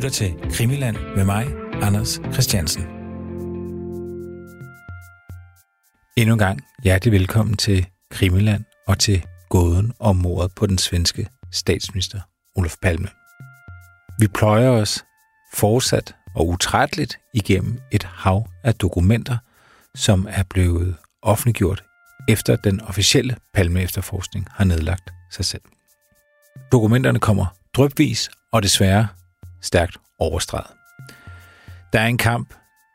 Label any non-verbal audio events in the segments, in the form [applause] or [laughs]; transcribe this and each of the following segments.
lytter til Krimiland med mig, Anders Christiansen. Endnu en gang hjertelig velkommen til Krimiland og til gåden om mordet på den svenske statsminister Olof Palme. Vi pløjer os fortsat og utrætteligt igennem et hav af dokumenter, som er blevet offentliggjort efter den officielle Palme-efterforskning har nedlagt sig selv. Dokumenterne kommer drøbvis og desværre stærkt overstreget. Der er en kamp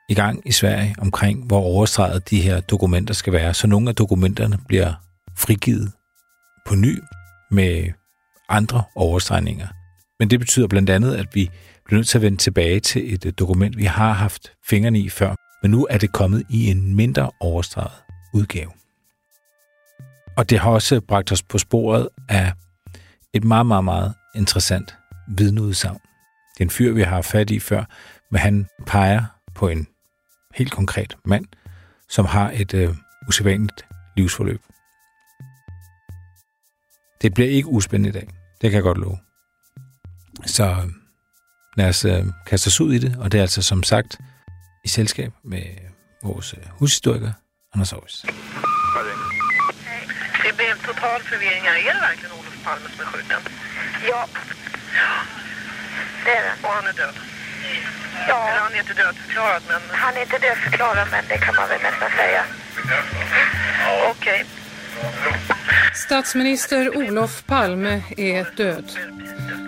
i gang i Sverige omkring, hvor overstreget de her dokumenter skal være, så nogle af dokumenterne bliver frigivet på ny med andre overstregninger. Men det betyder blandt andet, at vi bliver nødt til at vende tilbage til et øh, dokument, vi har haft fingrene i før, men nu er det kommet i en mindre overstreget udgave. Og det har også bragt os på sporet af et meget, meget, meget interessant vidneudsagn. Det er en fyr, vi har fat i før, men han peger på en helt konkret mand, som har et øh, usædvanligt livsforløb. Det bliver ikke uspændende i dag. Det kan jeg godt love. Så øh, lad os øh, kaste os ud i det, og det er altså som sagt i selskab med vores øh, hushistoriker, Anders Aarhus. Det blev en total förvirring här. Är det verkligen Olof Palme som är skjuten? Ja, det är det. Och han är död? Ja, Eller han är inte dödförklarad, men han är inte dödförklarad men det kan man väl nästan säga. okej. Statsminister Olof Palme är död.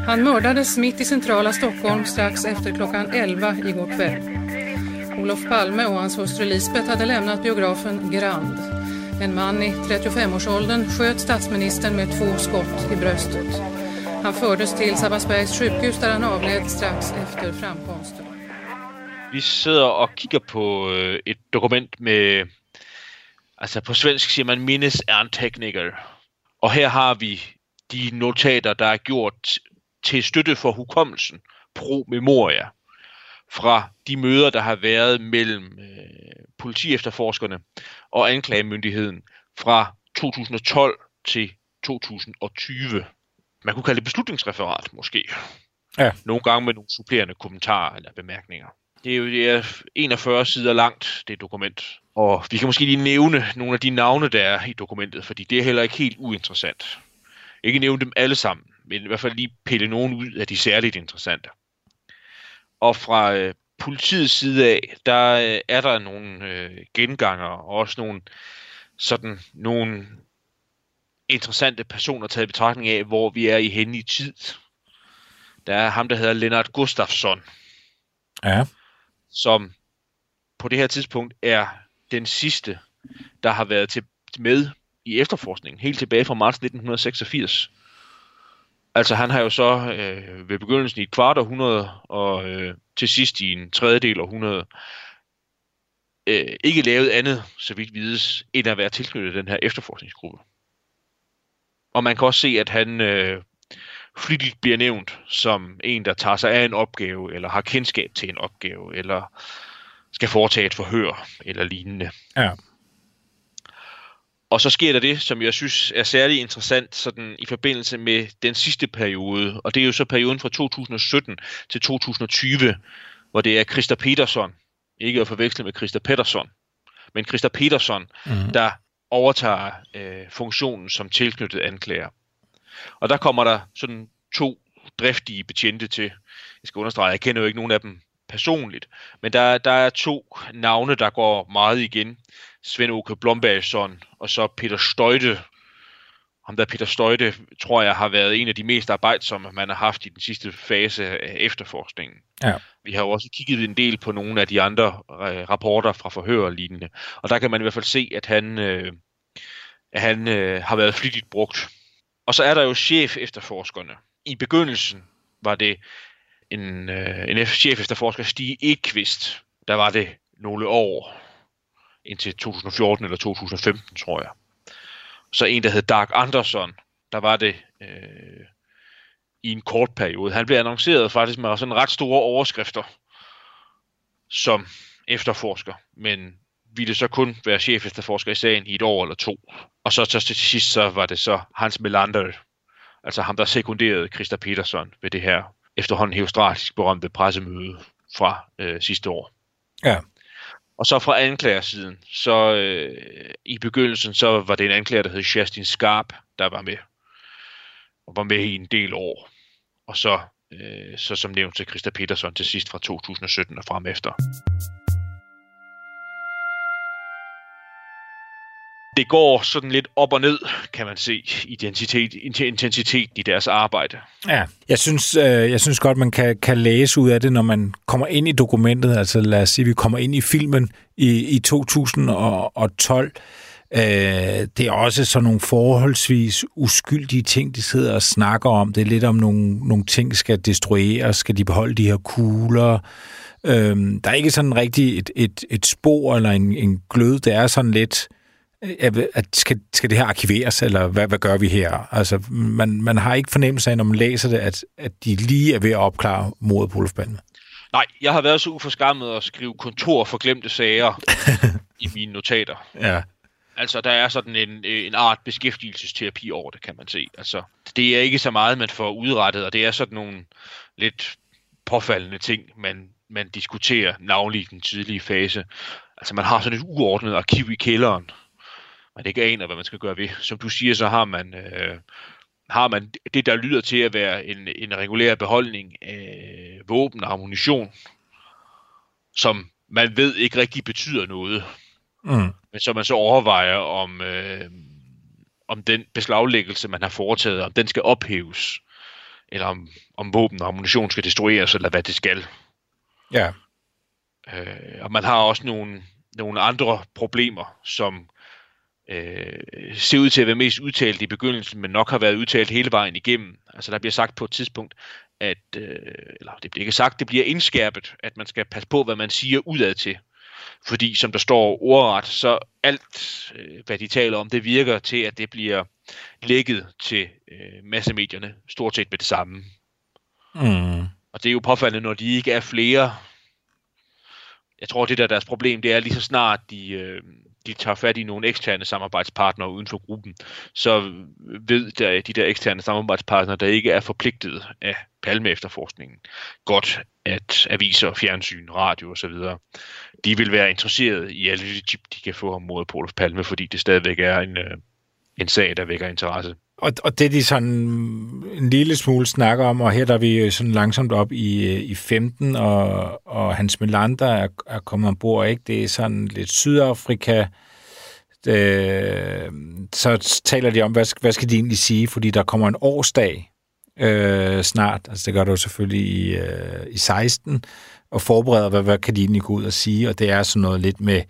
Han mördades mitt i centrala Stockholm strax efter klockan 11 igår kväll. Olof Palme och hans hustru Lisbeth hade lämnat biografen Grand. En man i 35-årsåldern sköt statsministern med två skott i bröstet. Han fördes till Sabbatsbergs sjukhus där han avled strax efter framkomsten. Vi sidder og kigger på øh, et dokument med, altså på svensk siger man minnesantekniker. Og her har vi de notater, der er gjort til støtte for hukommelsen, pro memoria, fra de møder, der har været mellem øh, politiefterforskerne og anklagemyndigheden fra 2012 til 2020. Man kunne kalde det beslutningsreferat, måske. Ja. Nogle gange med nogle supplerende kommentarer eller bemærkninger. Det er jo det er 41 sider langt, det dokument. Og vi kan måske lige nævne nogle af de navne, der er i dokumentet, fordi det er heller ikke helt uinteressant. Ikke nævne dem alle sammen, men i hvert fald lige pille nogen ud af de særligt interessante. Og fra øh, politiets side af, der øh, er der nogle øh, genganger og også nogle sådan nogle interessante personer taget i betragtning af, hvor vi er i henne i tid. Der er ham, der hedder Lennart Gustafsson, Ja, som på det her tidspunkt er den sidste, der har været til, med i efterforskningen, helt tilbage fra marts 1986. Altså han har jo så øh, ved begyndelsen i et kvart århundrede, og øh, til sidst i en tredjedel århundrede, øh, ikke lavet andet, så vidt vides, end at være tilknyttet den her efterforskningsgruppe. Og man kan også se, at han øh, flittigt bliver nævnt som en, der tager sig af en opgave, eller har kendskab til en opgave, eller skal foretage et forhør, eller lignende. ja, Og så sker der det, som jeg synes er særlig interessant sådan i forbindelse med den sidste periode, og det er jo så perioden fra 2017 til 2020, hvor det er Christa Peterson, ikke at forveksle med Christa Pettersson, men Christa Peterson, Mhm. der overtager øh, funktionen som tilknyttet anklager. Og der kommer der sådan to driftige betjente til. Jeg skal understrege, jeg kender jo ikke nogen af dem personligt, men der, der er to navne, der går meget igen. Svend Oke Blombergsson og så Peter Støjte. Ham der Peter Støjte, tror jeg, har været en af de mest arbejdsomme, man har haft i den sidste fase af efterforskningen. Ja. Vi har jo også kigget en del på nogle af de andre øh, rapporter fra forhør og lignende. Og der kan man i hvert fald se, at han, øh, at han øh, har været flittigt brugt. Og så er der jo chef efterforskerne. I begyndelsen var det en, øh, en chef efterforsker, Stig Ekvist. Der var det nogle år, indtil 2014 eller 2015, tror jeg. Så en, der hed Dark Anderson, der var det øh, i en kort periode. Han blev annonceret faktisk med sådan ret store overskrifter som efterforsker, men ville så kun være chef efterforsker i sagen i et år eller to. Og så, så til sidst så var det så Hans Melander, altså ham der sekunderede Christa Peterson ved det her efterhånden heostratisk berømte pressemøde fra øh, sidste år. Ja. Og så fra anklagersiden, så øh, i begyndelsen, så var det en anklager, der hed Justin Skarp, der var med. Og var med i en del år. Og så, øh, så som nævnt til Christa Petersen til sidst fra 2017 og frem efter. Det går sådan lidt op og ned, kan man se, identitet, intensitet i deres arbejde. Ja, jeg synes, øh, jeg synes godt, man kan, kan læse ud af det, når man kommer ind i dokumentet. Altså lad os sige, vi kommer ind i filmen i, i 2012. Øh, det er også sådan nogle forholdsvis uskyldige ting, de sidder og snakker om. Det er lidt om nogle, nogle ting, skal destrueres. Skal de beholde de her kugler? Øh, der er ikke sådan rigtig et, et, et spor eller en, en glød. Det er sådan lidt at skal, skal det her arkiveres, eller hvad, hvad gør vi her? Altså, man, man har ikke fornemmelse af, når man læser det, at, at de lige er ved at opklare mordet på Olof Palme. Nej, jeg har været så uforskammet at skrive kontor for glemte sager [laughs] i mine notater. Ja. Altså, der er sådan en, en art beskæftigelsesterapi over det, kan man se. Altså, det er ikke så meget, man får udrettet, og det er sådan nogle lidt påfaldende ting, man, man diskuterer navnlig i den tidlige fase. Altså, man har sådan et uordnet arkiv i kælderen, man ikke aner, hvad man skal gøre ved. Som du siger, så har man, øh, har man det, der lyder til at være en, en regulær beholdning af våben og ammunition, som man ved ikke rigtig betyder noget. Mm. Men så man så overvejer, om, øh, om den beslaglæggelse, man har foretaget, om den skal ophæves, eller om, om våben og ammunition skal destrueres, eller hvad det skal. Ja. Øh, og man har også nogle, nogle andre problemer, som øh, ser ud til at være mest udtalt i begyndelsen, men nok har været udtalt hele vejen igennem. Altså der bliver sagt på et tidspunkt, at, øh, eller det bliver ikke sagt, det bliver indskærpet, at man skal passe på, hvad man siger udad til. Fordi som der står ordret, så alt, øh, hvad de taler om, det virker til, at det bliver lægget til øh, massemedierne stort set med det samme. Mm. Og det er jo påfaldende, når de ikke er flere. Jeg tror, det der er deres problem, det er lige så snart de, øh, de tager fat i nogle eksterne samarbejdspartnere uden for gruppen, så ved der, de der eksterne samarbejdspartnere, der ikke er forpligtet af palme-efterforskningen, godt at aviser, fjernsyn, radio osv., de vil være interesseret i alle de tip, de kan få om mordet på Olof Palme, fordi det stadigvæk er en, øh, en sag, der vækker interesse. Og, og det, de sådan en lille smule snakker om, og her der er vi sådan langsomt op i, øh, i 15, og, og Hans Melander er, er kommet ombord, ikke? Det er sådan lidt Sydafrika. Det, så taler de om, hvad, hvad skal de egentlig sige, fordi der kommer en årsdag øh, snart, altså det gør det jo selvfølgelig i, øh, i 16, og forbereder, hvad, hvad kan de egentlig gå ud og sige, og det er sådan noget lidt med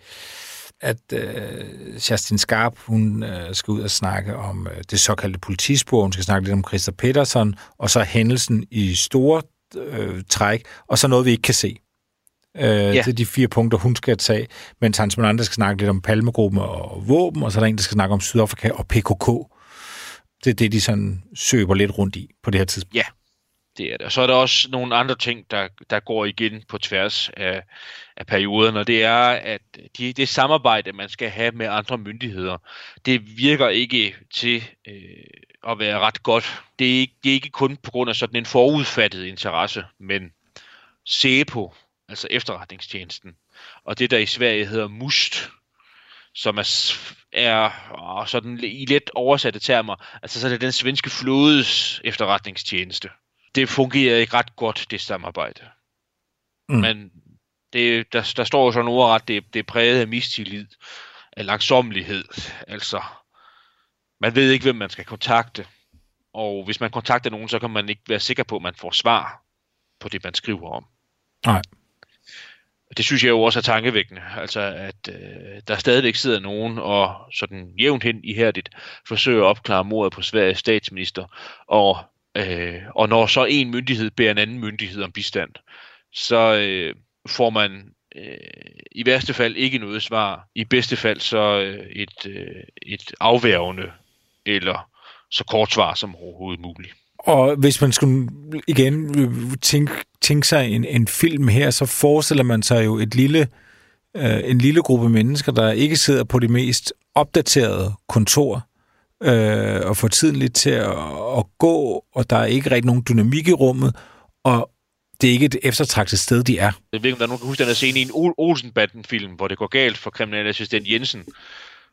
at øh, Justin Skarp, hun øh, skal ud og snakke om øh, det såkaldte politispor, hun skal snakke lidt om Christa Petersen, og så hændelsen i store øh, træk, og så noget, vi ikke kan se. Øh, ja. Det er de fire punkter, hun skal tage, mens Hans Molander skal snakke lidt om palmegruppen og våben, og så er der en, der skal snakke om Sydafrika og PKK. Det er det, de sådan søber lidt rundt i på det her tidspunkt. Ja, det er det. Og så er der også nogle andre ting, der, der går igen på tværs af, af perioden, og det er, at de, det samarbejde, man skal have med andre myndigheder, det virker ikke til øh, at være ret godt. Det er, ikke, det er ikke kun på grund af sådan en forudfattet interesse, men SEPO, altså efterretningstjenesten, og det der i Sverige hedder MUST, som er, er sådan i let oversatte termer, altså så er det den svenske flådes efterretningstjeneste det fungerer ikke ret godt, det samarbejde. Mm. Men det, der, der står jo sådan ordret, det, det er præget af mistillid, af langsomlighed. Altså, man ved ikke, hvem man skal kontakte. Og hvis man kontakter nogen, så kan man ikke være sikker på, at man får svar på det, man skriver om. Nej. Det synes jeg jo også er tankevækkende. Altså, at øh, der stadigvæk sidder nogen og sådan jævnt hen i hærdigt forsøger at opklare mordet på Sveriges statsminister, og Øh, og når så en myndighed beder en anden myndighed om bistand, så øh, får man øh, i værste fald ikke noget svar. I bedste fald så øh, et, øh, et afværgende eller så kort svar som overhovedet muligt. Og hvis man skulle igen øh, tænke, tænke sig en, en film her, så forestiller man sig jo et lille, øh, en lille gruppe mennesker, der ikke sidder på det mest opdaterede kontor, øh, og få tiden lidt til at, at gå, og der er ikke rigtig nogen dynamik i rummet, og det er ikke et eftertragtet sted, de er. Jeg ved ikke, om der er nogen, der kan huske den her scene i en Ol- Olsen-banden-film, hvor det går galt for kriminalassistent Jensen,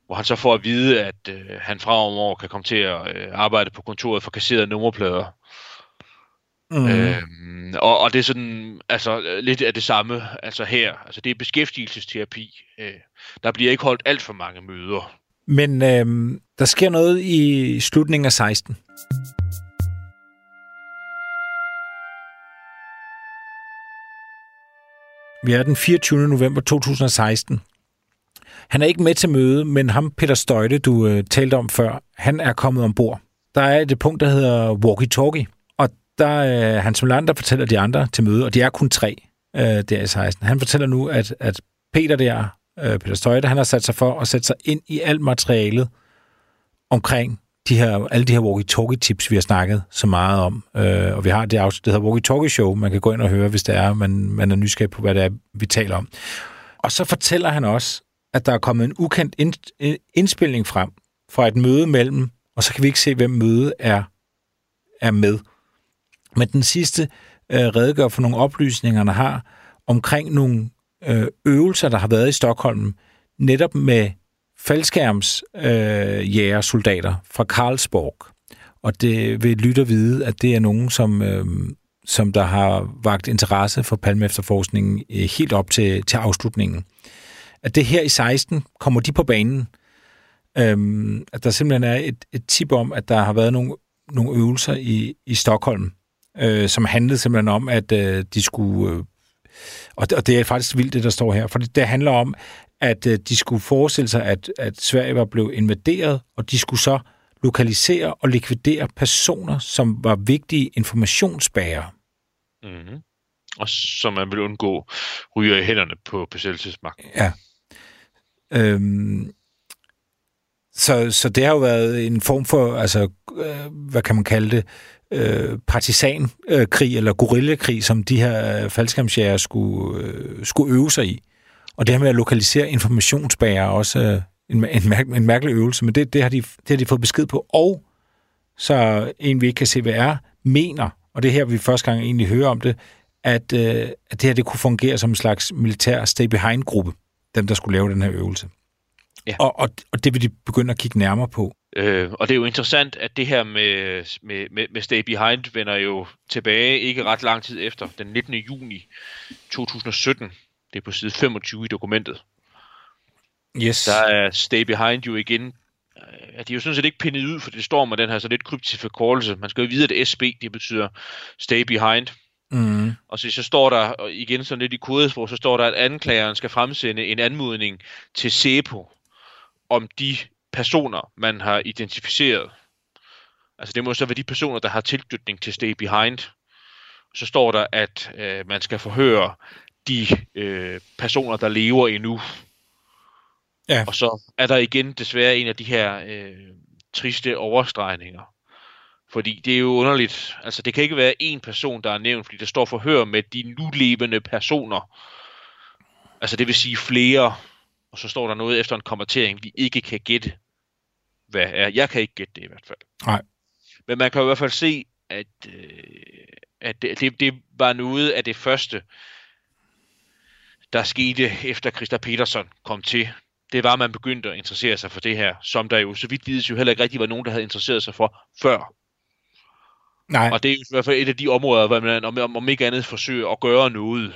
hvor han så får at vide, at øh, han fremover kan komme til at øh, arbejde på kontoret for kasserede nummerplader. Mm. Øhm, og, og det er sådan, altså lidt af det samme, altså her, altså det er beskæftigelsesterapi. Øh, der bliver ikke holdt alt for mange møder. Men øh, der sker noget i slutningen af 16. Vi er den 24. november 2016. Han er ikke med til møde, men ham, Peter Støjte, du øh, talte om før, han er kommet ombord. Der er et punkt, der hedder walkie-talkie, og der er øh, han som land, der fortæller de andre til møde, og de er kun tre øh, der i 16. Han fortæller nu, at, at Peter der, øh, Peter Støjte, han har sat sig for at sætte sig ind i alt materialet omkring de her, alle de her walkie-talkie-tips, vi har snakket så meget om. Øh, og vi har det afsnit, der hedder walkie-talkie-show, man kan gå ind og høre, hvis det er, man, man er nysgerrig på, hvad det er, vi taler om. Og så fortæller han også, at der er kommet en ukendt ind, øh, indspilning frem fra et møde mellem, og så kan vi ikke se, hvem mødet er, er med. Men den sidste øh, redegør for nogle oplysninger, han har omkring nogle Øh, øvelser, der har været i Stockholm, netop med faldskærmsjægersoldater øh, fra Karlsborg. Og det vil lytte vide, at det er nogen, som, øh, som der har vagt interesse for palmefterforskningen øh, helt op til, til afslutningen. At det her i 16 kommer de på banen. Øh, at der simpelthen er et, et tip om, at der har været nogle, nogle øvelser i, i Stockholm, øh, som handlede simpelthen om, at øh, de skulle... Øh, og, det, og det er faktisk vildt, det der står her, for det, det handler om, at øh, de skulle forestille sig, at, at Sverige var blevet invaderet, og de skulle så lokalisere og likvidere personer, som var vigtige informationsbærere. Mm-hmm. Og som man vil undgå ryger i hænderne på besættelsesmagten. Ja. Øhm, så, så det har jo været en form for, altså, øh, hvad kan man kalde det, øh, partisankrig eller gorillakrig, som de her faldskærmsjæger skulle, øh, skulle øve sig i. Og det her med at lokalisere informationsbærer er også øh, en, en, mærke, en mærkelig øvelse, men det, det, har de, det har de fået besked på. Og så en, vi ikke kan se, hvad er, mener, og det er her, vi første gang egentlig hører om det, at, øh, at det her det kunne fungere som en slags militær stay-behind-gruppe, dem, der skulle lave den her øvelse. Ja. Og, og, og det vil de begynde at kigge nærmere på. Øh, og det er jo interessant, at det her med, med, med, med Stay Behind vender jo tilbage ikke ret lang tid efter, den 19. juni 2017. Det er på side 25 i dokumentet. Yes. Der er Stay Behind jo igen. Ja, de er jo sådan set ikke pindet ud, for det står med den her så lidt kryptisk forkortelse. Man skal jo vide, at SB, det betyder Stay Behind. Mm. Og så, så står der, og igen sådan lidt i kodesprog, så står der, at anklageren skal fremsende en anmodning til SEPO om de personer, man har identificeret. Altså det må så være de personer, der har tilknytning til Stay Behind. Så står der, at øh, man skal forhøre de øh, personer, der lever endnu. Ja. Og så er der igen desværre en af de her øh, triste overstregninger. Fordi det er jo underligt. Altså det kan ikke være én person, der er nævnt, fordi der står forhør med de nulevende personer. Altså det vil sige flere. Og så står der noget efter en kommentering, vi ikke kan gætte, hvad er. Jeg kan ikke gætte det i hvert fald. Nej. Men man kan i hvert fald se, at, øh, at det, det, det var noget af det første, der skete efter Christa Petersen kom til. Det var, at man begyndte at interessere sig for det her, som der jo så vidt vides jo heller ikke rigtig var nogen, der havde interesseret sig for før. Nej. Og det er jo i hvert fald et af de områder, hvor man om, om ikke andet forsøger at gøre noget.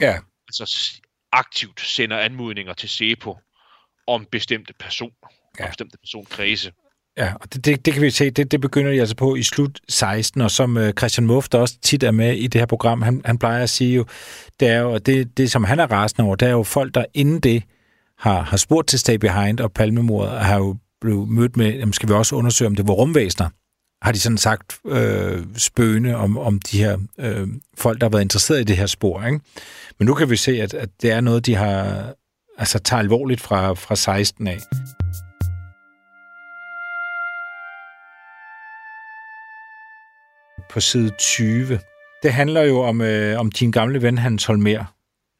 Ja. Altså aktivt sender anmodninger til SEPO om bestemte personer, ja. Bestemte personkredse. Ja, og det, det, det kan vi se, det, det begynder de altså på i slut 16, og som uh, Christian Muff, der også tit er med i det her program, han, han plejer at sige jo, det er jo, og det, det som han er rasende over, det er jo folk, der inden det har, har spurgt til Stay Behind og Palmemordet, har jo blevet mødt med, jamen skal vi også undersøge, om det var rumvæsener, har de sådan sagt øh, spøgende om, om de her øh, folk, der har været interesseret i det her spor. Ikke? Men nu kan vi se, at, at det er noget, de har altså tager alvorligt fra, fra 16 af. På side 20. Det handler jo om, øh, om din gamle ven, Hans Holmer.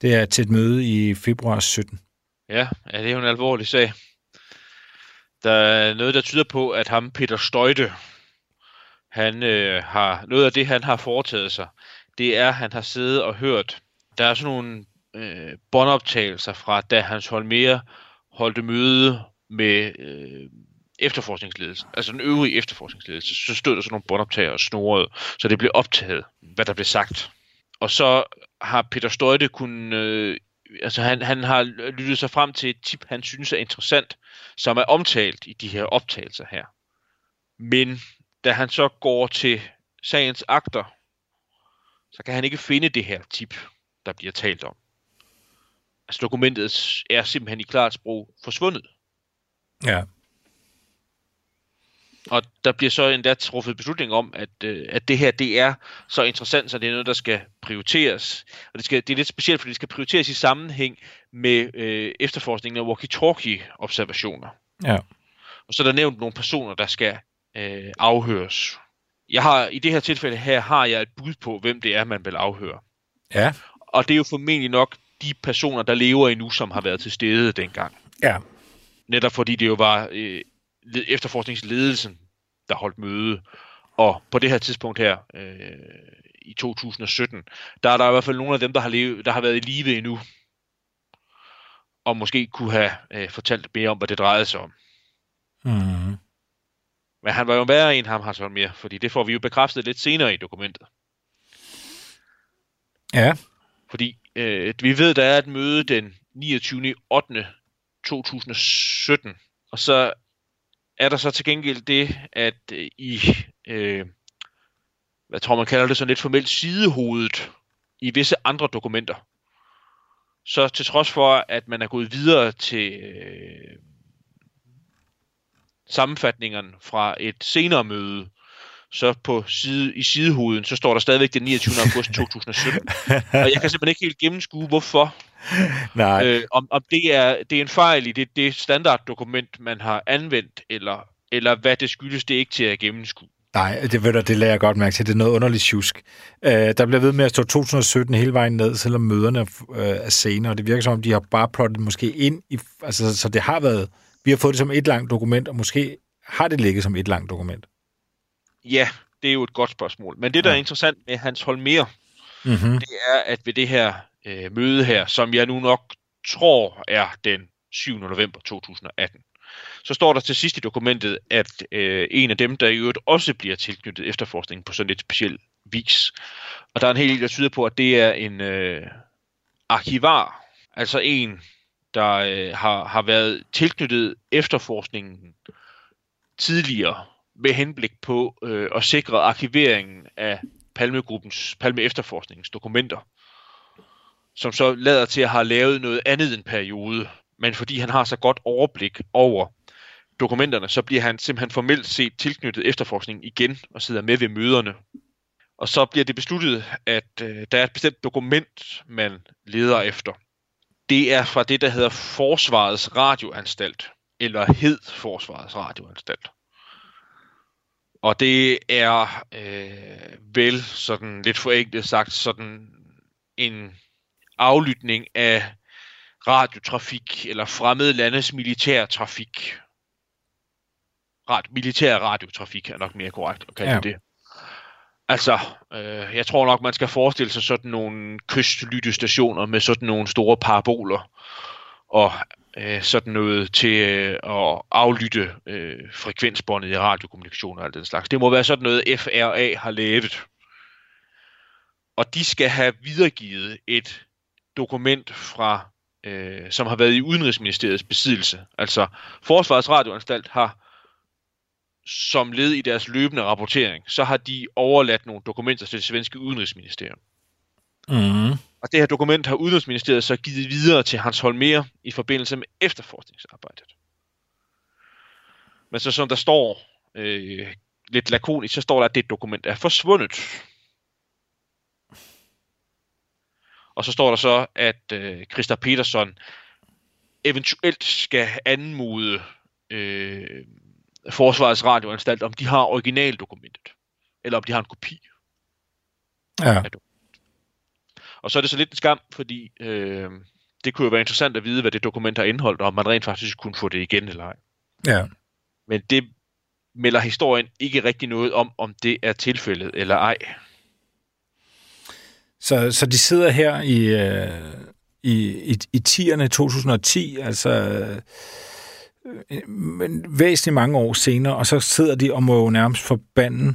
Det er til et møde i februar 17. Ja, ja, det er jo en alvorlig sag. Der er noget, der tyder på, at ham, Peter Støjte, han øh, har, noget af det, han har foretaget sig, det er, at han har siddet og hørt, der er sådan nogle øh, båndoptagelser fra, da Hans Holmer holdte møde med øh, efterforskningsledelsen, altså den øvrige efterforskningsledelse, så stod der sådan nogle båndoptager og snorede, så det blev optaget, hvad der blev sagt. Og så har Peter Støjte kun, øh, altså han, han har lyttet sig frem til et tip, han synes er interessant, som er omtalt i de her optagelser her. Men da han så går til sagens akter, så kan han ikke finde det her tip, der bliver talt om. Altså dokumentet er simpelthen i klart sprog forsvundet. Ja. Og der bliver så endda truffet beslutning om, at, øh, at det her det er så interessant, så det er noget, der skal prioriteres. Og det, skal, det er lidt specielt, fordi det skal prioriteres i sammenhæng med øh, efterforskningen af walkie-talkie-observationer. Ja. Og så er der nævnt nogle personer, der skal øh, afhøres. Jeg har i det her tilfælde her har jeg et bud på, hvem det er, man vil afhøre. Ja. Og det er jo formentlig nok de personer, der lever endnu, som har været til stede dengang. Ja. Netop fordi det jo var øh, efterforskningsledelsen, der holdt møde. Og på det her tidspunkt her, øh, i 2017, der er der i hvert fald nogle af dem, der har, levet, der har været i live endnu. Og måske kunne have øh, fortalt mere om, hvad det drejede sig om. Mm. Men han var jo værre end ham, Hans mere, fordi det får vi jo bekræftet lidt senere i dokumentet. Ja. Fordi øh, vi ved, der er et møde den 29. 8. 2017, og så er der så til gengæld det, at øh, i, øh, hvad tror man kalder det, sådan lidt formelt sidehovedet i visse andre dokumenter, så til trods for, at man er gået videre til øh, sammenfatningerne fra et senere møde, så på side, i sidehovedet, så står der stadigvæk den 29. august [laughs] 2017. Og jeg kan simpelthen ikke helt gennemskue, hvorfor. [laughs] Nej. Øh, om, om det, er, det er en fejl i det, det standarddokument, man har anvendt, eller, eller hvad det skyldes, det er ikke til at gennemskue. Nej, det, ved du, det lader jeg godt mærke til. Det er noget underligt tjusk. Øh, der bliver ved med at stå 2017 hele vejen ned, selvom møderne øh, er senere. Det virker som om, de har bare plottet måske ind i... Altså, så det har været... Vi har fået det som et langt dokument, og måske har det ligget som et langt dokument. Ja, det er jo et godt spørgsmål. Men det, der Ja. er interessant med Hans Holmer, Mm-hmm. det er, at ved det her øh, møde her, som jeg nu nok tror er den 7. november 2018, så står der til sidst i dokumentet, at øh, en af dem, der i øvrigt også bliver tilknyttet efterforskningen på sådan lidt speciel vis, og der er en hel del, der tyder på, at det er en øh, arkivar, altså en, der øh, har, har været tilknyttet efterforskningen tidligere med henblik på øh, at sikre arkiveringen af Palmegruppens, Palme Efterforskningens dokumenter, som så lader til at have lavet noget andet en periode, men fordi han har så godt overblik over dokumenterne, så bliver han simpelthen formelt set tilknyttet efterforskningen igen og sidder med ved møderne. Og så bliver det besluttet, at øh, der er et bestemt dokument, man leder efter. Det er fra det, der hedder Forsvarets Radioanstalt, eller hed Forsvarets Radioanstalt. Og det er øh, vel sådan lidt forenklet sagt sådan en aflytning af radiotrafik eller fremmede landes militærtrafik. Rad, militær radiotrafik er nok mere korrekt at kalde Ja. det. Altså, øh, jeg tror nok, man skal forestille sig sådan nogle kystlyttestationer med sådan nogle store paraboler og øh, sådan noget til øh, at aflytte øh, frekvensbåndet i radiokommunikation og alt den slags. Det må være sådan noget, FRA har lavet. Og de skal have videregivet et dokument fra, øh, som har været i Udenrigsministeriets besiddelse. Altså, Forsvarets Radioanstalt har som led i deres løbende rapportering, så har de overladt nogle dokumenter til det svenske udenrigsministerium. Mm. Og det her dokument har Udenrigsministeriet så givet videre til Hans Holmer i forbindelse med efterforskningsarbejdet. Men så som der står øh, lidt lakonisk, så står der, at det dokument er forsvundet. Og så står der så, at øh, Christa Peterson eventuelt skal anmode øh, Forsvarets Radioanstalt, om de har originaldokumentet. Eller om de har en kopi. Ja. Og så er det så lidt en skam, fordi øh, det kunne jo være interessant at vide, hvad det dokument har indeholdt, og om man rent faktisk kunne få det igen eller ej. Ja. Men det melder historien ikke rigtig noget om, om det er tilfældet eller ej. Så, så de sidder her i, øh, i, i, i 10'erne 2010, altså øh, men væsentligt mange år senere, og så sidder de og må jo nærmest forbande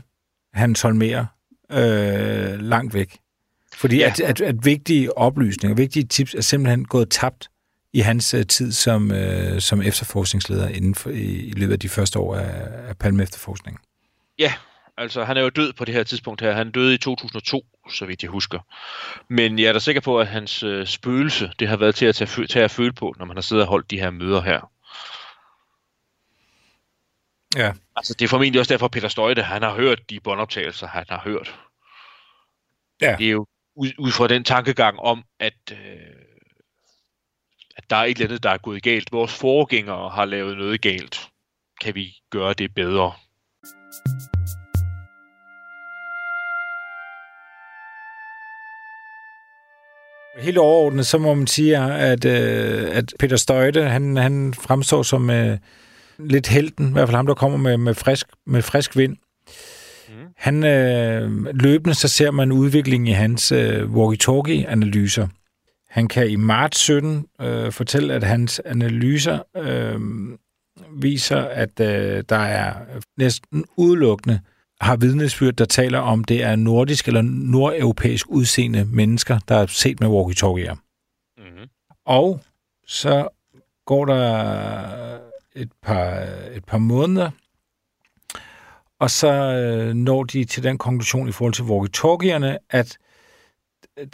Hans Holmer øh, langt væk. Fordi ja. at, at, at vigtige oplysninger, vigtige tips er simpelthen gået tabt i hans uh, tid som, uh, som efterforskningsleder inden for, i, i løbet af de første år af, af Palme efterforskningen. Ja, altså han er jo død på det her tidspunkt her. Han døde i 2002, så vidt jeg husker. Men jeg er da sikker på, at hans uh, spøgelse, det har været til at tage, tage at føle på, når man har siddet og holdt de her møder her. Ja. Altså, det er formentlig også derfor, Peter Støjte, han har hørt de båndoptagelser, han har hørt. Ja. Det er jo ud, ud fra den tankegang om, at, øh, at der er et eller andet, der er gået galt. Vores forgængere har lavet noget galt. Kan vi gøre det bedre? Helt overordnet, så må man sige, at, øh, at Peter Støjte, han, han fremstår som øh, lidt helten, i hvert fald ham, der kommer med, med, frisk, med frisk vind. Mm. Han øh, løbende så ser man udviklingen i hans øh, walkie-talkie-analyser. Han kan i marts 17 øh, fortælle, at hans analyser øh, viser, at øh, der er næsten udelukkende har vidnesbyrd, der taler om, det er nordisk eller nordeuropæisk udseende mennesker, der er set med walkie-talkier. Mm-hmm. Og så går der et par, et par måneder, og så øh, når de til den konklusion i forhold til walkie-talkierne, at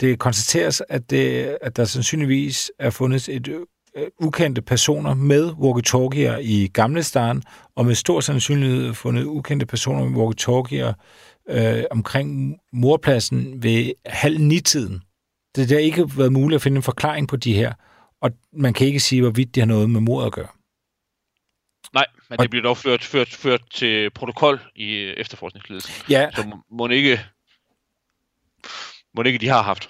det konstateres, at, det, at der sandsynligvis er fundet et ukendte personer med walkie-talkier i Gamle Starn, og med stor sandsynlighed fundet ukendte personer med walkie-talkier øh, omkring morpladsen ved halv ni-tiden. Det har ikke været muligt at finde en forklaring på de her, og man kan ikke sige, hvorvidt det har noget med mordet at gøre. Nej, men det bliver dog ført, ført, ført til protokol i efterforskningsledelsen. Ja. Så må ikke, må ikke de har haft.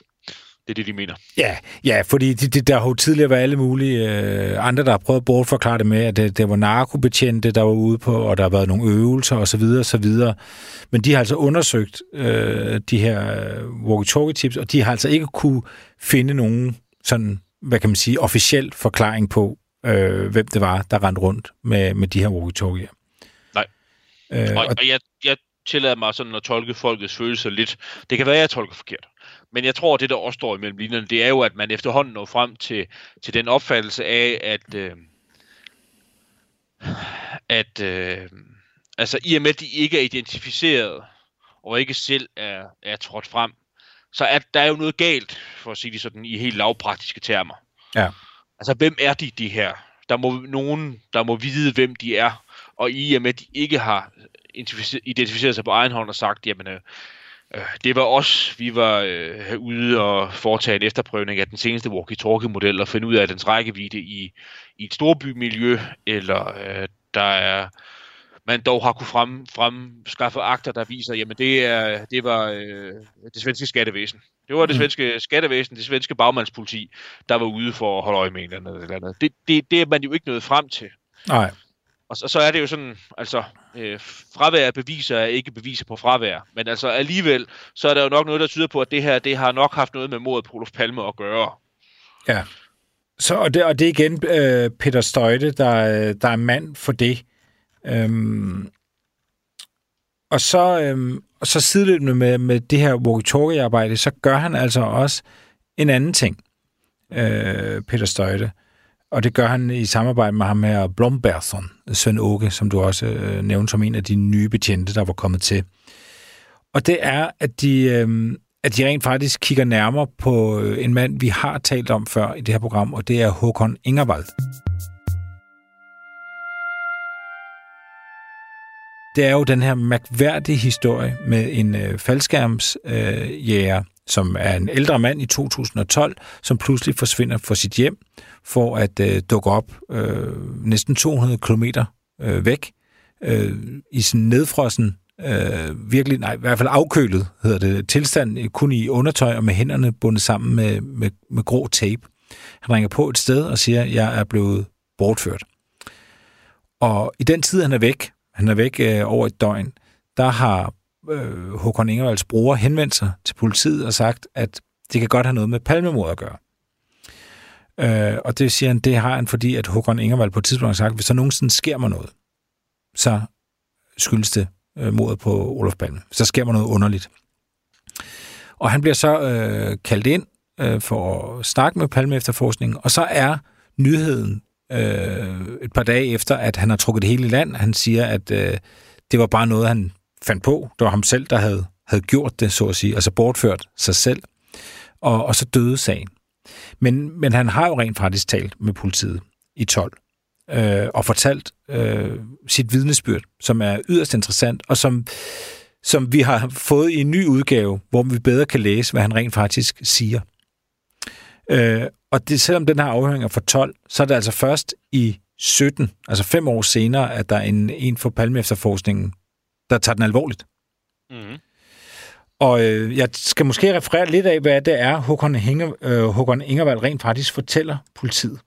Det er det, de mener. Ja, ja fordi det, det, der har jo tidligere været alle mulige øh, andre, der har prøvet at bortforklare det med, at det, det var narkobetjente, der var ude på, og der har været nogle øvelser osv. osv. Men de har altså undersøgt øh, de her walkie-talkie-tips, og de har altså ikke kunne finde nogen sådan, hvad kan man sige, officiel forklaring på, øh, hvem det var, der rendte rundt med, med de her walkie-talkier. Nej. Øh, og, og jeg, jeg tillader mig sådan at tolke folkets følelser lidt. Det kan være, at jeg tolker forkert. Men jeg tror, det, der også står imellem linjerne, det er jo, at man efterhånden når frem til, til den opfattelse af, at, øh, at øh, altså, i og med, at de ikke er identificeret, og ikke selv er, er trådt frem, så er der er jo noget galt, for at sige det sådan, i helt lavpraktiske termer. Ja. Altså, hvem er de, de her? Der må nogen, der må vide, hvem de er, og i og med, at de ikke har identificeret sig på egen hånd og sagt, jamen, øh, det var os, vi var øh, ude og foretage en efterprøvning af den seneste walkie-talkie-model og finde ud af dens rækkevidde i, i et storbymiljø, eller øh, der er man dog har kunne frem, fremskaffe akter, der viser, jamen det, er, det var øh, det svenske skattevæsen. Det var det mm. svenske skattevæsen, det svenske bagmandspoliti, der var ude for at holde øje med en eller anden. Eller andet. Det, det, det er man jo ikke nået frem til. Nej. Og så, så er det jo sådan, altså, øh, fravær af beviser er ikke beviser på fravær. Men altså alligevel, så er der jo nok noget, der tyder på, at det her, det har nok haft noget med mordet på Olof Palme at gøre. Ja. Så, og, det, og det er igen øh, Peter Støjte, der, øh, der er mand for det. Øhm, og så, øhm, og så sideløbende med, med det her walkie-talkie-arbejde, så gør han altså også en anden ting, øh, Peter Støjte. Og det gør han i samarbejde med ham her, Blombergson, Søn Åke, som du også øh, nævnte som en af de nye betjente, der var kommet til. Og det er, at de, øh, at de rent faktisk kigger nærmere på øh, en mand, vi har talt om før i det her program, og det er Håkon Ingervald. Det er jo den her mærkværdige historie med en øh, faldskærmsjæger, øh, som er en ældre mand i 2012, som pludselig forsvinder fra sit hjem for at øh, dukke op øh, næsten 200 km øh, væk øh, i sådan nedfrossen, øh, virkelig, nej, i hvert fald afkølet, hedder det, tilstand, øh, kun i undertøj og med hænderne bundet sammen med, med, med grå tape. Han ringer på et sted og siger, at jeg er blevet bortført. Og i den tid, han er væk, han er væk øh, over et døgn, der har øh, Håkon Ingervalds bror henvendt sig til politiet og sagt, at det kan godt have noget med palmemord at gøre. Øh, og det siger han, det har han, fordi at Håkon Ingervald på et tidspunkt har sagt, hvis der nogensinde sker mig noget, så skyldes det øh, mordet på Olof Palme. Så sker mig noget underligt. Og han bliver så øh, kaldt ind øh, for at snakke med Palme efterforskningen, og så er nyheden øh, et par dage efter, at han har trukket det hele i land. Han siger, at øh, det var bare noget, han fandt på. Det var ham selv, der havde, havde gjort det, så at sige, altså bortført sig selv. Og, og så døde sagen. Men, men han har jo rent faktisk talt med politiet i 12 øh, og fortalt øh, sit vidnesbyrd, som er yderst interessant, og som, som vi har fået i en ny udgave, hvor vi bedre kan læse, hvad han rent faktisk siger. Øh, og det, selvom den her afhøring er for 12, så er det altså først i 17, altså fem år senere, at der er en, en for Palme efterforskningen, der tager den alvorligt. Mm. Og øh, jeg skal måske referere lidt af, hvad det er, Håkon, Inge, øh, Håkon Ingervald rent faktisk fortæller politiet.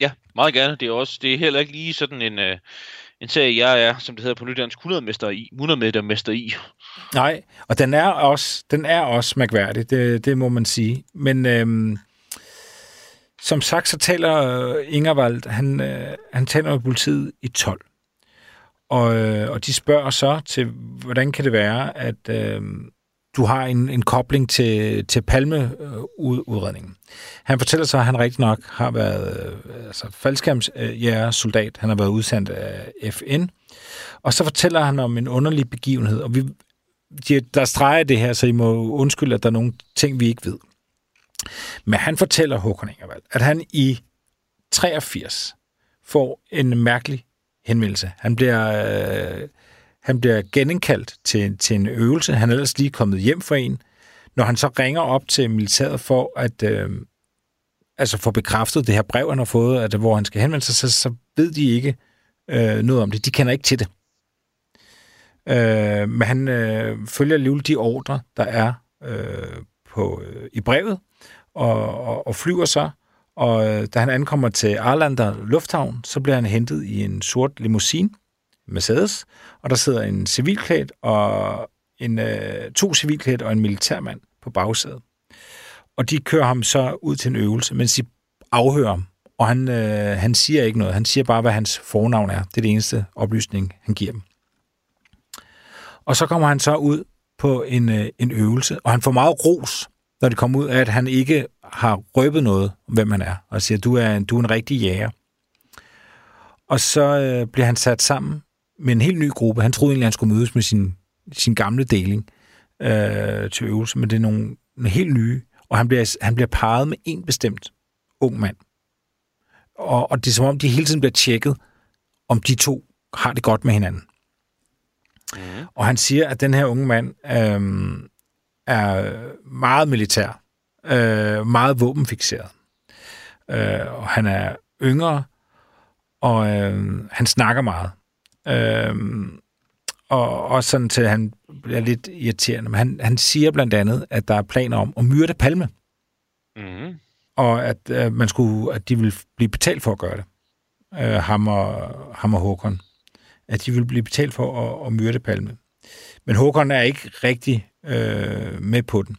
Ja, meget gerne. Det er også det er heller ikke lige sådan en, øh, en serie, jeg er, som det hedder på nydansk, 100 mester i. 100 meter mester i. Nej, og den er også, den er også mærkværdig, det, det må man sige. Men øh, som sagt, så taler øh, Ingervald, han, øh, han taler med politiet i 12. Og, øh, og de spørger så til, hvordan kan det være, at øh, du har en, en kobling til, til Palme-udredningen. Han fortæller så, at han rigtig nok har været øh, altså, faldskærmsjægersoldat. Han har været udsendt af FN. Og så fortæller han om en underlig begivenhed. Og vi, de, der streger det her, så I må undskylde, at der er nogle ting, vi ikke ved. Men han fortæller Håkon Ingervald, at han i 83 får en mærkelig henvendelse. Han bliver, øh, han bliver genindkaldt til, til en øvelse. Han er ellers lige kommet hjem fra en. Når han så ringer op til militæret for at øh, altså få bekræftet det her brev, han har fået, at, hvor han skal henvende sig, så, så ved de ikke øh, noget om det. De kender ikke til det. Øh, men han øh, følger alligevel de ordre, der er øh, på, øh, i brevet, og, og, og flyver så. Og øh, da han ankommer til Arlander Lufthavn, så bliver han hentet i en sort limousine, Mercedes, og der sidder en civilklædt og en, øh, to civilklædt og en militærmand på bagsædet. Og de kører ham så ud til en øvelse, mens de afhører ham. Og han, øh, han siger ikke noget. Han siger bare, hvad hans fornavn er. Det er det eneste oplysning, han giver dem. Og så kommer han så ud på en, øh, en øvelse, og han får meget ros, når det kommer ud af, at han ikke har røbet noget om, hvem han er, og siger, du er en, du er en rigtig jæger. Og så øh, bliver han sat sammen med en helt ny gruppe. Han troede egentlig, han skulle mødes med sin, sin gamle deling øh, til øvelse, men det er nogle, nogle helt nye. Og han bliver, han bliver parret med en bestemt ung mand. Og, og det er som om, de hele tiden bliver tjekket, om de to har det godt med hinanden. Mm. Og han siger, at den her unge mand øh, er meget militær, øh, meget våbenfixeret. Øh, og han er yngre, og øh, han snakker meget. Øhm, og også sådan til, at han bliver lidt irriterende. Men han, han siger blandt andet, at der er planer om at myrde Palme. Mm. Og at, øh, man skulle, at de vil blive betalt for at gøre det. Øh, ham, og, ham og Håkon. At de vil blive betalt for at, at myrde Palme. Men Håkon er ikke rigtig øh, med på den.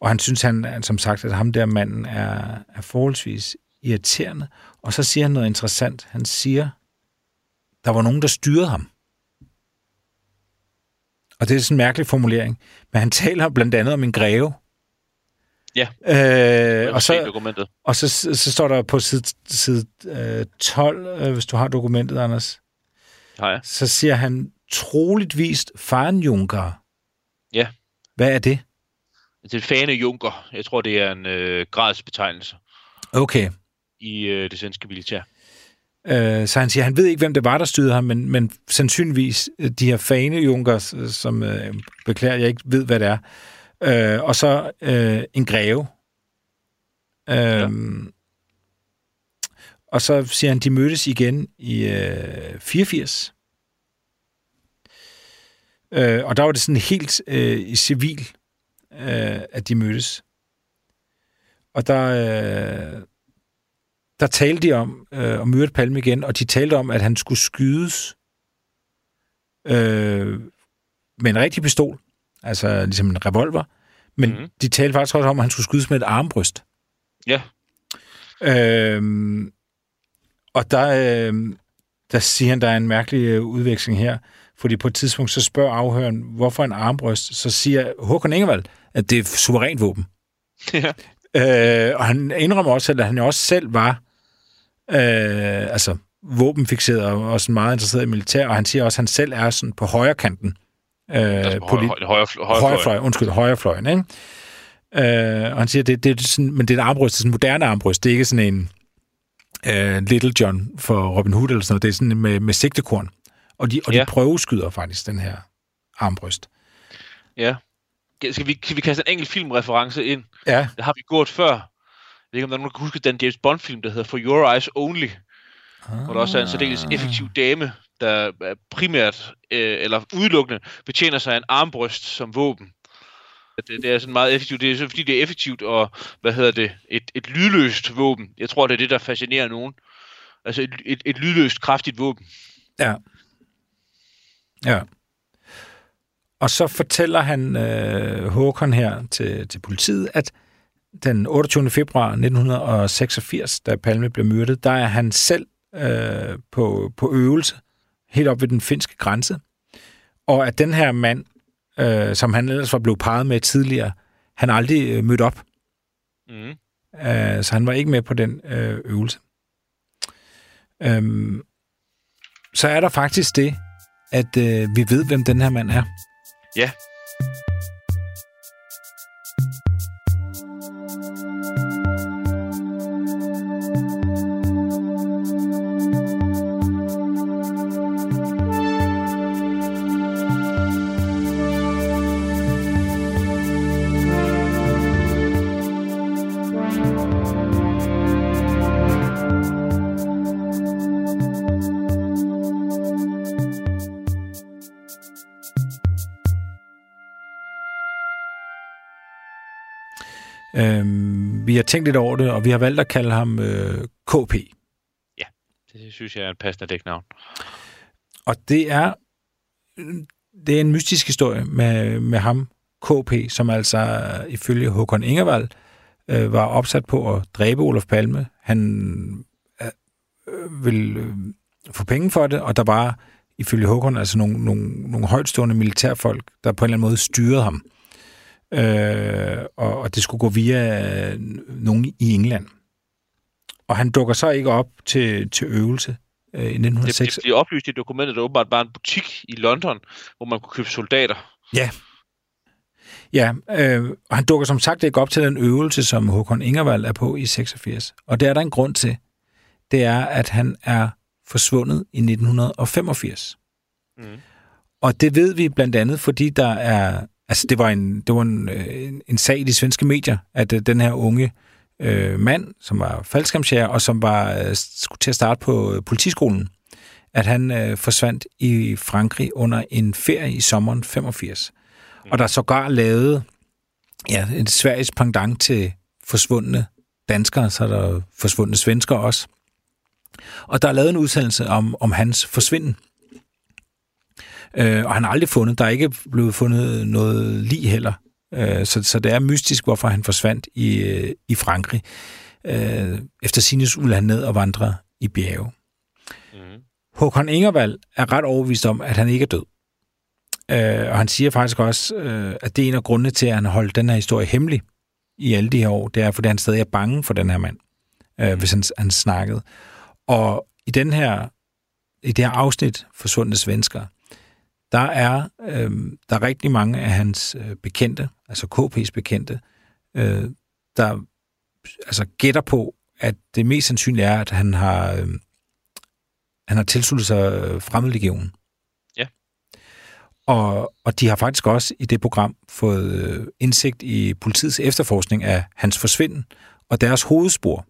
Og han synes, han, som sagt, at ham der manden er, er forholdsvis irriterende. Og så siger han noget interessant. Han siger, der var nogen, der styrede ham. Og det er sådan en mærkelig formulering. Men han [laughs] taler blandt andet om en greve. Ja, øh, og, så, og så, så står der på side, side øh, 12, øh, hvis du har dokumentet, Anders. Har jeg. Så siger han, troligt vist Junker. Ja. Hvad er det? Det er fane junker. Jeg tror, det er en øh, gradsbetegnelse. Okay. I øh, det svenske militær. Øh, så han siger, han ved ikke, hvem det var, der styrede ham, men, men sandsynligvis øh, de her fanejunker, som øh, beklager, jeg ikke ved, hvad det er. Øh, og så øh, en greve. Øh, ja. Og så siger han, de mødtes igen i øh, 84. Øh, og der var det sådan helt øh, i civil, øh, at de mødtes. Og der, øh, der talte de om, øh, om Myret Palme igen, og de talte om, at han skulle skydes øh, med en rigtig pistol, altså ligesom en revolver, men Mhm. mm. de talte faktisk også om, at han skulle skydes med et armbryst. Ja. Øhm, og der, øh, der siger han, der er en mærkelig øh, udveksling her, fordi på et tidspunkt så spørger afhøren, hvorfor en armbryst, så siger Håkon Ingevald, at det er suverænt våben. ja. Øh, og han indrømmer også, at han også selv var øh, altså våbenfixeret og også meget interesseret i militær, og han siger også, at han selv er sådan på højre kanten. Øh, Altså på højre, højre, højre, højre, undskyld, højre fløjen, ikke? Øh, og han siger, det, det er sådan, men det er et armbryst, det er sådan en moderne armbryst, det er ikke sådan en øh, Little John for Robin Hood eller sådan noget, det er sådan med, med sigtekorn. Og de, og de Ja. prøveskyder faktisk den her armbryst. Ja. Skal vi, kan vi kaste en enkelt filmreference ind? Ja, Det har vi gjort før. Jeg ved ikke, om der er nogen, der kan huske den James Bond-film, der hedder For Your Eyes Only. Hvor der også er en særdeles effektiv dame, der er primært, øh, eller udelukkende, betjener sig af en armbryst som våben. Det, det er sådan meget effektivt. Det er så, fordi det er effektivt og, hvad hedder det, et, et lydløst våben. Jeg tror, det er det, der fascinerer nogen. Altså et, et, et lydløst, kraftigt våben. Ja. Ja. Og så fortæller han øh, Håkon her til, til politiet, at den 28. februar 1986, da Palme blev myrdet, der er han selv øh, på, på øvelse helt op ved den finske grænse. Og at den her mand, øh, som han ellers var blevet parret med tidligere, han aldrig øh, mødte op. Mm. Øh, så han var ikke med på den øh, øvelse. Øhm, så er der faktisk det, at øh, vi ved, hvem den her mand er. Ja. Tænkt lidt over det, og vi har valgt at kalde ham øh, KP. Det synes jeg er et passende dæknavn. Og det er, det er en mystisk historie med, med ham, KP, som altså ifølge Håkon Ingervald øh, var opsat på at dræbe Olof Palme. Han øh, ville øh, få penge for det, og der var ifølge Håkon altså nogle, nogle, nogle højtstående militærfolk, der på en eller anden måde styrede ham. Øh, og, og det skulle gå via øh, nogen i England. Og han dukker så ikke op til, til øvelse øh, i Det, 1906. det bliver oplyst i dokumentet, der åbenbart var en butik i London, hvor man kunne købe soldater. Ja. Ja, øh, og han dukker som sagt ikke op til den øvelse, som Håkon Ingervald er på i 86. Og det er der en grund til. Det er, at han er forsvundet i 1985. Mm. Og det ved vi blandt andet, fordi der er... Altså, det var en, det var en, øh, en, en sag i de svenske medier, at øh, den her unge øh, mand, som var faldskærmsjæger, og som var øh, skulle til at starte på øh, politiskolen, at han øh, forsvandt i Frankrig under en ferie i sommeren 85. Og der er sågar lavet ja, en Sveriges pendant til forsvundne danskere, så er der forsvundne svensker også. Og der er lavet en udsendelse om, om hans forsvinden. Øh, og han har aldrig fundet, der er ikke blevet fundet noget lig heller. Øh, så, så det er mystisk, hvorfor han forsvandt i, øh, i Frankrig. Øh, efter sine ville han ned og vandre i bjerge. Mm. Håkon Ingervald er ret overbevist om, at han ikke er død. Øh, og han siger faktisk også, øh, at det er en af grundene til, at han har holdt den her historie hemmelig i alle de her år. Det er, fordi han stadig er bange for den her mand, øh, hvis han, han snakkede. Og i den her, i det her afsnit, Forsvundne Svensker, der er, øh, der er rigtig mange af hans øh, bekendte, altså KP's bekendte, øh, der altså gætter på, at det mest sandsynlige er, at han har, øh, han har tilsluttet sig øh, fremmedlegionen. Ja. Og, og de har faktisk også i det program fået øh, indsigt i politiets efterforskning af hans forsvinden, og deres hovedspor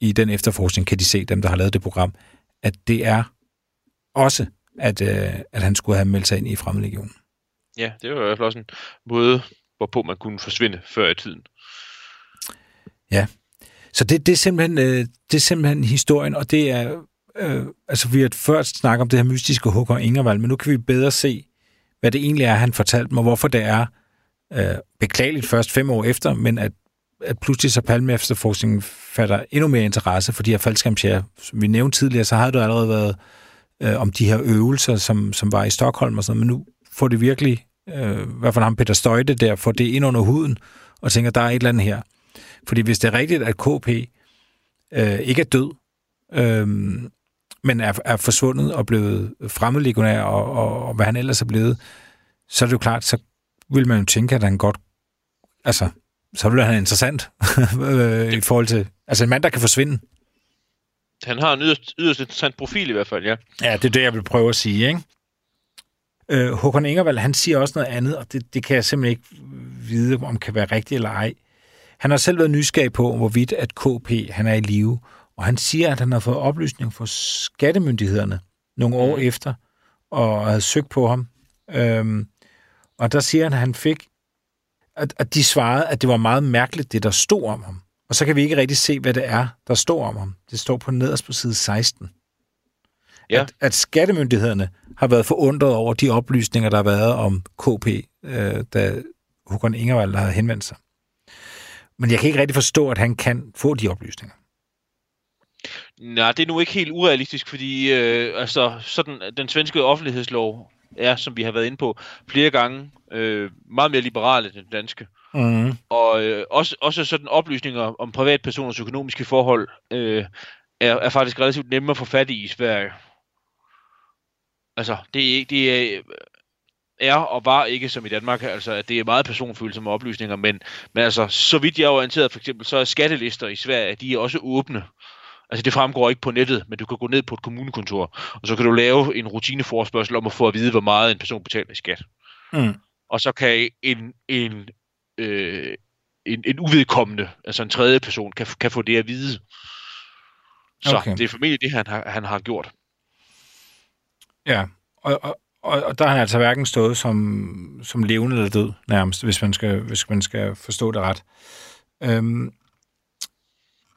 i den efterforskning kan de se, dem der har lavet det program, at det er også, at, øh, at han skulle have meldt sig ind i fremmedlegionen. Ja, det var i hvert fald også en måde, hvorpå man kunne forsvinde før i tiden. Så det, det, er simpelthen, øh, det er simpelthen historien, og det er øh, altså vi har først snakket om det her mystiske Håkon Ingervald, men nu kan vi bedre se, hvad det egentlig er, han fortalte mig, hvorfor det er øh, beklageligt først fem år efter, men at, at pludselig så Palme efterforskningen fatter endnu mere interesse for de her faldskærmsjæger. Som vi nævnte tidligere, så havde du allerede været øh, om de her øvelser, som, som var i Stockholm og sådan men nu får det virkelig, øh, i hvert fald ham Peter Støjte der, får det ind under huden, og tænker, der er et eller andet her. Fordi hvis det er rigtigt, at KP øh, ikke er død, øh, men er, er forsvundet og blevet fremmedlegionær, og, og, og hvad han ellers er blevet, så er det jo klart, så vil man jo tænke, at han godt... Altså, så vil han interessant [laughs] øh, i forhold til... Altså en mand, der kan forsvinde. Han har en yderst, yderst interessant profil i hvert fald, ja. Ja, det er det, jeg vil prøve at sige, ikke? Øh, Håkon Ingervald, han siger også noget andet, og det, det kan jeg simpelthen ikke vide, om kan være rigtigt eller ej. Han har selv været nysgerrig på, hvorvidt at KP han er i live, og han siger, at han har fået oplysning fra skattemyndighederne nogle år mm. efter, og havde søgt på ham. Øhm, og der siger han, at han fik, at, at de svarede, at det var meget mærkeligt, det der stod om ham. Og så kan vi ikke rigtig se, hvad det er, der står om ham. Det står på nederst på side 16. Ja. At, at skattemyndighederne har været forundret over de oplysninger, der har været om KP, øh, da Håkon Ingervald havde henvendt sig. Men jeg kan ikke rigtig forstå, at han kan få de oplysninger. Nej, det er nu ikke helt urealistisk, fordi øh, altså, sådan, den svenske offentlighedslov er, som vi har været inde på, flere gange øh, meget mere liberale end den danske. Mm. Og øh, også, også sådan oplysninger om privatpersoners økonomiske forhold øh, er, er faktisk relativt nemme at få fat i i Sverige. Altså, det er, det er, er og var ikke som i Danmark, altså at det er meget personfølsomme oplysninger, men, men altså, så vidt jeg er orienteret for eksempel, så er skattelister i Sverige, de er også åbne. Altså det fremgår ikke på nettet, men du kan gå ned på et kommunekontor, og så kan du lave en rutineforspørgsel om at få at vide, hvor meget en person betaler i skat. Mm. Og så kan en, en, øh, en, en uvedkommende, altså en tredje person, kan, kan få det at vide. Så okay. det er formentlig det, han har, han har gjort. Ja, og, og, og, og der har han altså hverken stået som, som levende eller død, nærmest, hvis man skal, hvis man skal forstå det ret. Øhm,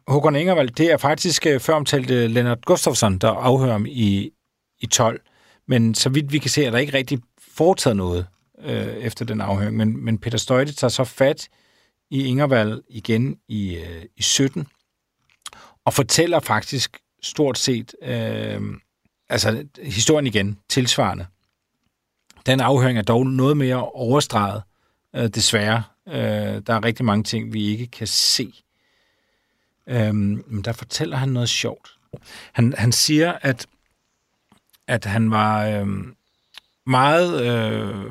Håkon Ingervald, det er faktisk øh, før omtalte øh, Lennart Gustafsson, der afhører ham i, i 12. Men så vidt vi kan se, er der ikke rigtig foretaget noget øh, efter den afhøring. Men, men Peter Støjte tager så fat i Ingervald igen i, øh, i 17, og fortæller faktisk stort set, øh, altså historien igen, tilsvarende. Den afhøring er dog noget mere overstreget, øh, desværre. Øh, der er rigtig mange ting, vi ikke kan se. Øh, men der fortæller han noget sjovt. Han, han siger, at, at han var øh, meget øh,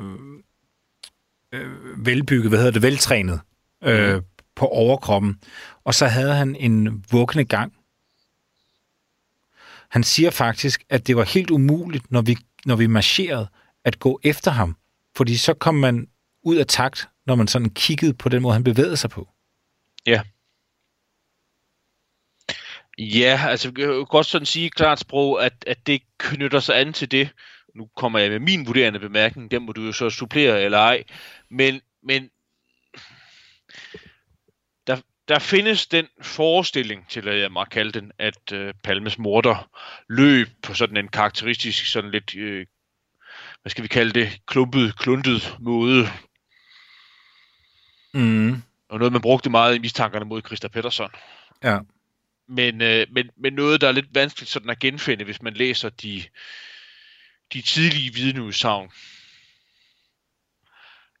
øh, velbygget, hvad hedder det, veltrænet øh, mm. på overkroppen. Og så havde han en vuggende gang. Han siger faktisk, at det var helt umuligt, når vi, når vi marcherede, at gå efter ham. Fordi så kom man ud af takt, når man sådan kiggede på den måde, han bevægede sig på. Ja. Ja, altså jeg kan godt sådan sige klart sprog, at, at det knytter sig an til det. Nu kommer jeg med min vurderende bemærkning, den må du jo så supplere eller ej. Men, men der, der findes den forestilling, til at jeg må kalde den, at øh, Palmes morter løb på sådan en karakteristisk, sådan lidt, øh, hvad skal vi kalde det, klumpet, kluntet måde. Mm. Og noget, man brugte meget i mistankerne mod Christa Pettersson. Ja. Men, øh, men, men noget, der er lidt vanskeligt sådan at genfinde, hvis man læser de, de tidlige vidneudsagn.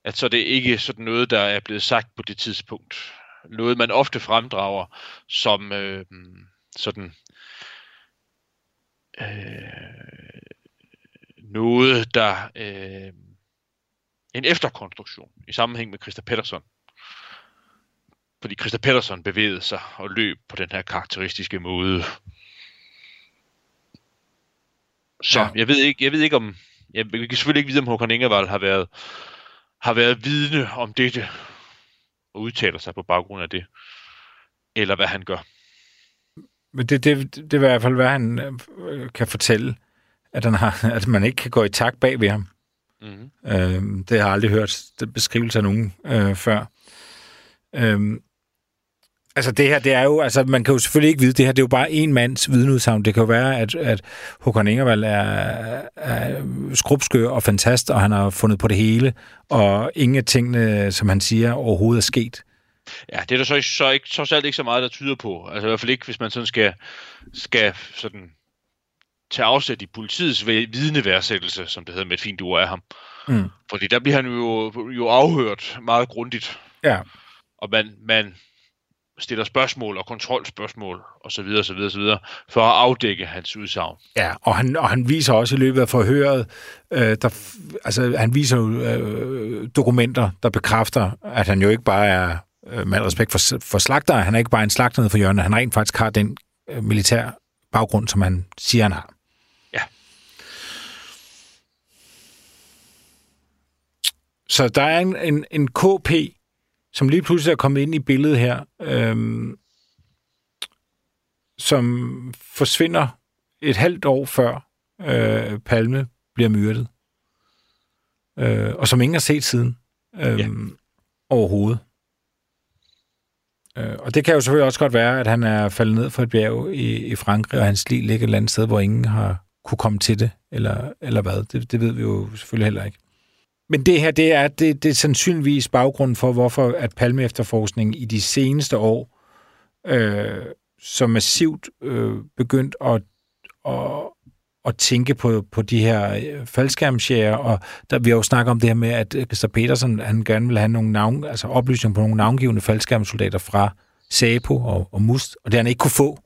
At så det er ikke sådan noget, der er blevet sagt på det tidspunkt. Noget, man ofte fremdrager som øh, sådan øh, noget, der øh, en efterkonstruktion i sammenhæng med Christa Pettersson fordi Christa Pettersson bevægede sig og løb på den her karakteristiske måde. Så ja. jeg ved ikke, jeg ved ikke om, jeg, kan selvfølgelig ikke vide, om Håkon Ingevald har været, har været vidne om dette, og udtaler sig på baggrund af det, eller hvad han gør. Men det, det, det er i hvert fald, hvad han øh, kan fortælle, at, han har, at man ikke kan gå i takt bag ved ham. Mm-hmm. Øhm, det har jeg aldrig hørt beskrivelse af nogen øh, før. Øhm, Altså det her, det er jo, altså man kan jo selvfølgelig ikke vide, det her det er jo bare en mands vidneudsagn. Det kan jo være, at, at Håkon Ingervald er, er skrubskør og fantast, og han har fundet på det hele, og ingen af tingene, som han siger, overhovedet er sket. Ja, det er der så, så ikke, trods alt ikke så meget, der tyder på. Altså i hvert fald ikke, hvis man sådan skal, skal sådan tage afsæt i politiets vidneværdsættelse, som det hedder med et fint ord af ham. Mm. Fordi der bliver han jo, jo afhørt meget grundigt. Ja. Og man, man stiller spørgsmål og kontrolspørgsmål osv. osv. osv. for at afdække hans udsagn. Ja, og han, og han viser også i løbet af forhøret, øh, der, altså han viser jo øh, dokumenter, der bekræfter, at han jo ikke bare er, øh, med respekt for, for slagter, han er ikke bare en slagter nede for hjørnet, han rent faktisk har den øh, militær baggrund, som han siger, han har. Ja. Så der er en, en, en KP, som lige pludselig er kommet ind i billedet her, øhm, som forsvinder et halvt år før øh, Palme bliver myrdet. Øh, og som ingen har set siden øh, ja. overhovedet. Øh, og det kan jo selvfølgelig også godt være, at han er faldet ned fra et bjerg i, i Frankrig, og hans liv ligger et eller andet sted, hvor ingen har kunne komme til det, eller, eller hvad. Det, det ved vi jo selvfølgelig heller ikke. Men det her, det er, det, det er sandsynligvis baggrunden for, hvorfor at Palme efterforskning i de seneste år øh, så massivt øh, begyndt at, at, at tænke på, på de her øh, faldskærmsjæger, og der, vi har jo snakket om det her med, at Christer Petersen, han gerne vil have nogle navn, altså oplysninger på nogle navngivende faldskærmsoldater fra SAPO og, og MUST, og det han ikke kunne få.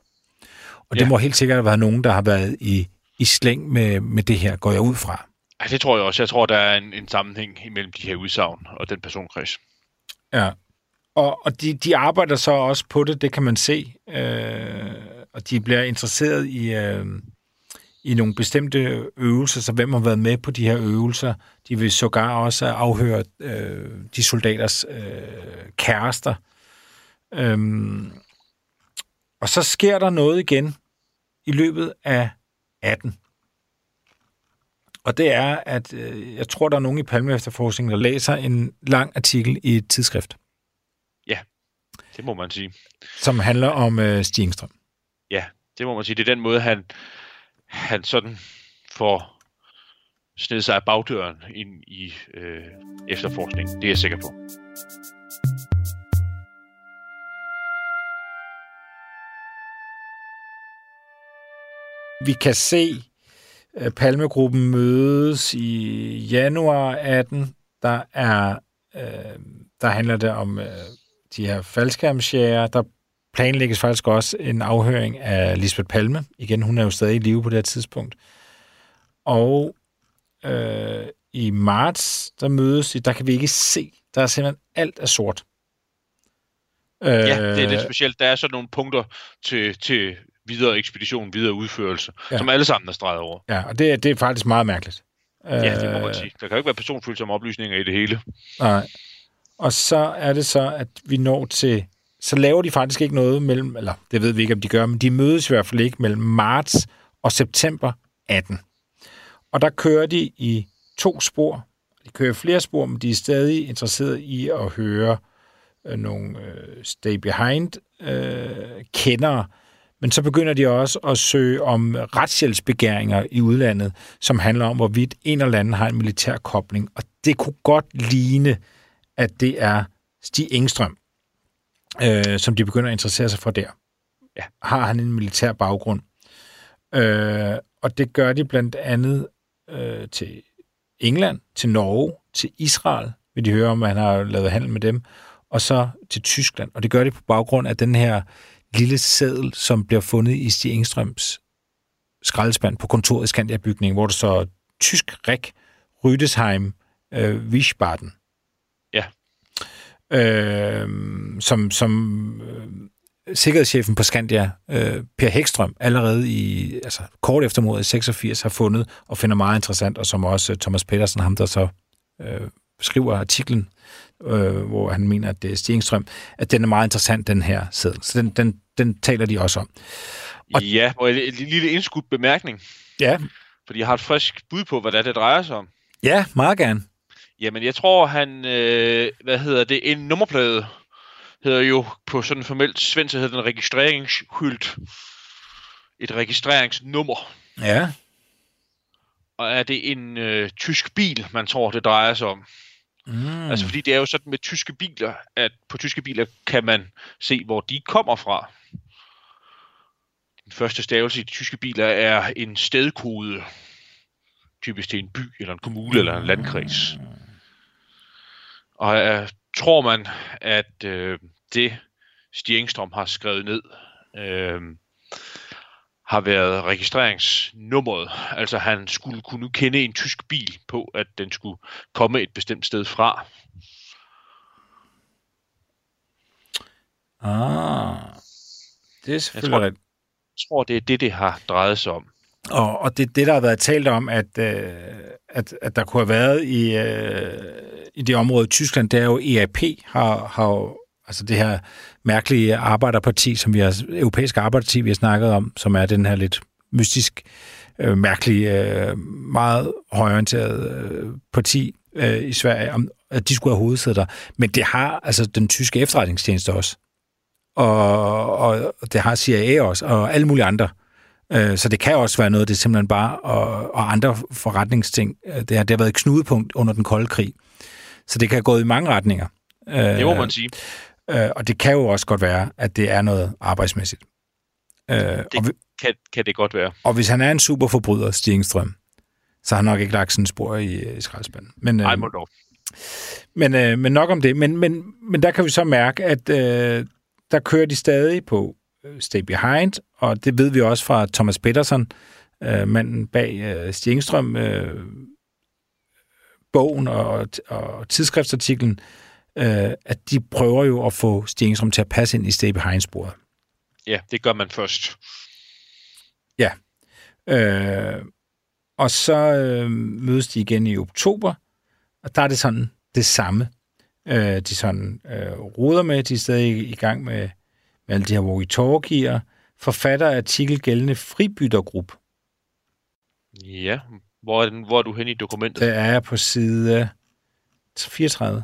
Og ja. det må helt sikkert have været nogen, der har været i, i slæng med, med det her, går jeg ud fra. Ja, det tror jeg også. Jeg tror, der er en, en sammenhæng imellem de her udsagn og den personkreds. Ja, og, og de, de arbejder så også på det, det kan man se. Øh, og de bliver interesseret i, øh, i nogle bestemte øvelser, så hvem har været med på de her øvelser. De vil sågar også afhøre øh, de soldaters øh, kærester. Øhm, og så sker der noget igen i løbet af 18. Og det er, at øh, jeg tror, der er nogen i Palme efterforskningen, der læser en lang artikel i et tidsskrift. Ja, det må man sige. Som handler om øh, Stigingstrøm. Ja, det må man sige. Det er den måde, han, han sådan får sned sig af bagdøren ind i øh, efterforskningen. Det er jeg sikker på. Vi kan se Palmegruppen mødes i januar 18. Der er øh, der handler det om øh, de her faldskærmsjæger. Der planlægges faktisk også en afhøring af Lisbeth Palme. Igen, hun er jo stadig i live på det her tidspunkt. Og øh, i marts, der mødes de, der kan vi ikke se. Der er simpelthen alt er sort. Ja, det er lidt øh, specielt. Der er sådan nogle punkter til, til videre ekspedition, videre udførelse, ja. som alle sammen er streget over. Ja, og det, det er faktisk meget mærkeligt. Ja, det må man sige. Der kan jo ikke være personfølsomme oplysninger i det hele. Nej. Og så er det så, at vi når til... Så laver de faktisk ikke noget mellem... Eller det ved vi ikke, om de gør, men de mødes i hvert fald ikke mellem marts og september 18. Og der kører de i to spor. De kører flere spor, men de er stadig interesseret i at høre øh, nogle øh, stay behind øh, kendere, men så begynder de også at søge om retshjælpsbegæringer i udlandet, som handler om, hvorvidt en eller anden har en militær kobling. Og det kunne godt ligne, at det er Stig Engstrøm, øh, som de begynder at interessere sig for der. Ja. Har han en militær baggrund? Øh, og det gør de blandt andet øh, til England, til Norge, til Israel, vil de høre om, at han har lavet handel med dem, og så til Tyskland. Og det gør de på baggrund af den her lille seddel, som bliver fundet i Stig Engstrøms skraldespand på kontoret i Skandia-bygningen, hvor der så tysk Rik Rydesheim øh, Wiesbaden. Ja. Øh, som som øh, sikkerhedschefen på Skandia, øh, Per Hækstrøm, allerede i altså, kort efter mordet i 86 har fundet og finder meget interessant, og som også Thomas Petersen, ham der så øh, skriver artiklen, øh, hvor han mener, at det er Stigingstrøm, at den er meget interessant, den her seddel. Så den, den, den taler de også om. Og, ja, og en, lille indskudt bemærkning. Ja. Fordi jeg har et frisk bud på, hvad det, drejer sig om. Ja, meget gerne. Jamen, jeg tror, han, øh, hvad hedder det, en nummerplade hedder jo på sådan formelt svensk hedder den registreringsskylt. Et registreringsnummer. Ja. Og er det en øh, tysk bil, man tror, det drejer sig om? Mm. Altså fordi det er jo sådan med tyske biler, at på tyske biler kan man se, hvor de kommer fra. Den første stavelse i de tyske biler er en stedkode. Typisk til en by, eller en kommune, eller en landkreds. Og øh, tror man, at øh, det Stigingstrøm har skrevet ned, øh, har været registreringsnummeret. Altså han skulle kunne kende en tysk bil på, at den skulle komme et bestemt sted fra. Ah. Det er selvfølgelig tror- rigtigt. Jeg tror, det er det, det har drejet sig om. Og, og det, det, der har været talt om, at, øh, at, at der kunne have været i, øh, i det område i Tyskland, det er jo EAP, har, har jo, altså det her mærkelige arbejderparti, som vi har, europæiske arbejderparti, vi har snakket om, som er den her lidt mystisk, øh, mærkelige, øh, meget højorienterede øh, parti øh, i Sverige, om, at de skulle have hovedsæder der. Men det har altså den tyske efterretningstjeneste også. Og, og det har CIA også, og alle mulige andre. Øh, Så det kan også være noget, det er simpelthen bare, og, og andre forretningsting. Øh, Det har, det har været et knudepunkt under den kolde krig. Så det kan gået i mange retninger. Det må man sige. Øh, og det kan jo også godt være, at det er noget arbejdsmæssigt. Øh, og, vi- Kan, kan det godt være. og hvis han er en superforbryder, Stigingstrøm, så har han nok ikke lagt sådan spor i, i skraldespanden. Men, Ej, øh, må dog. men, øh, men nok om det. Men, men, men der kan vi så mærke, at øh, der kører de stadig på øh, Stay Behind, og det ved vi også fra Thomas Peterson, øh, manden bag øh, Stigingstrøm, øh, bogen og, og tidsskriftsartiklen, øh, at de prøver jo at få Stigingstrøm til at passe ind i Stay Behind-sporet. Ja, det gør man først. Øh, og så øh, mødes de igen i oktober, og der er det sådan det samme. Øh, de sådan øh, ruder med, de er stadig i gang med, med alle de her walkie-talkier. Forfatter af artikel gældende fribyttergruppe. Ja, hvor er, den, hvor er du hen i dokumentet? Der er jeg på side 34.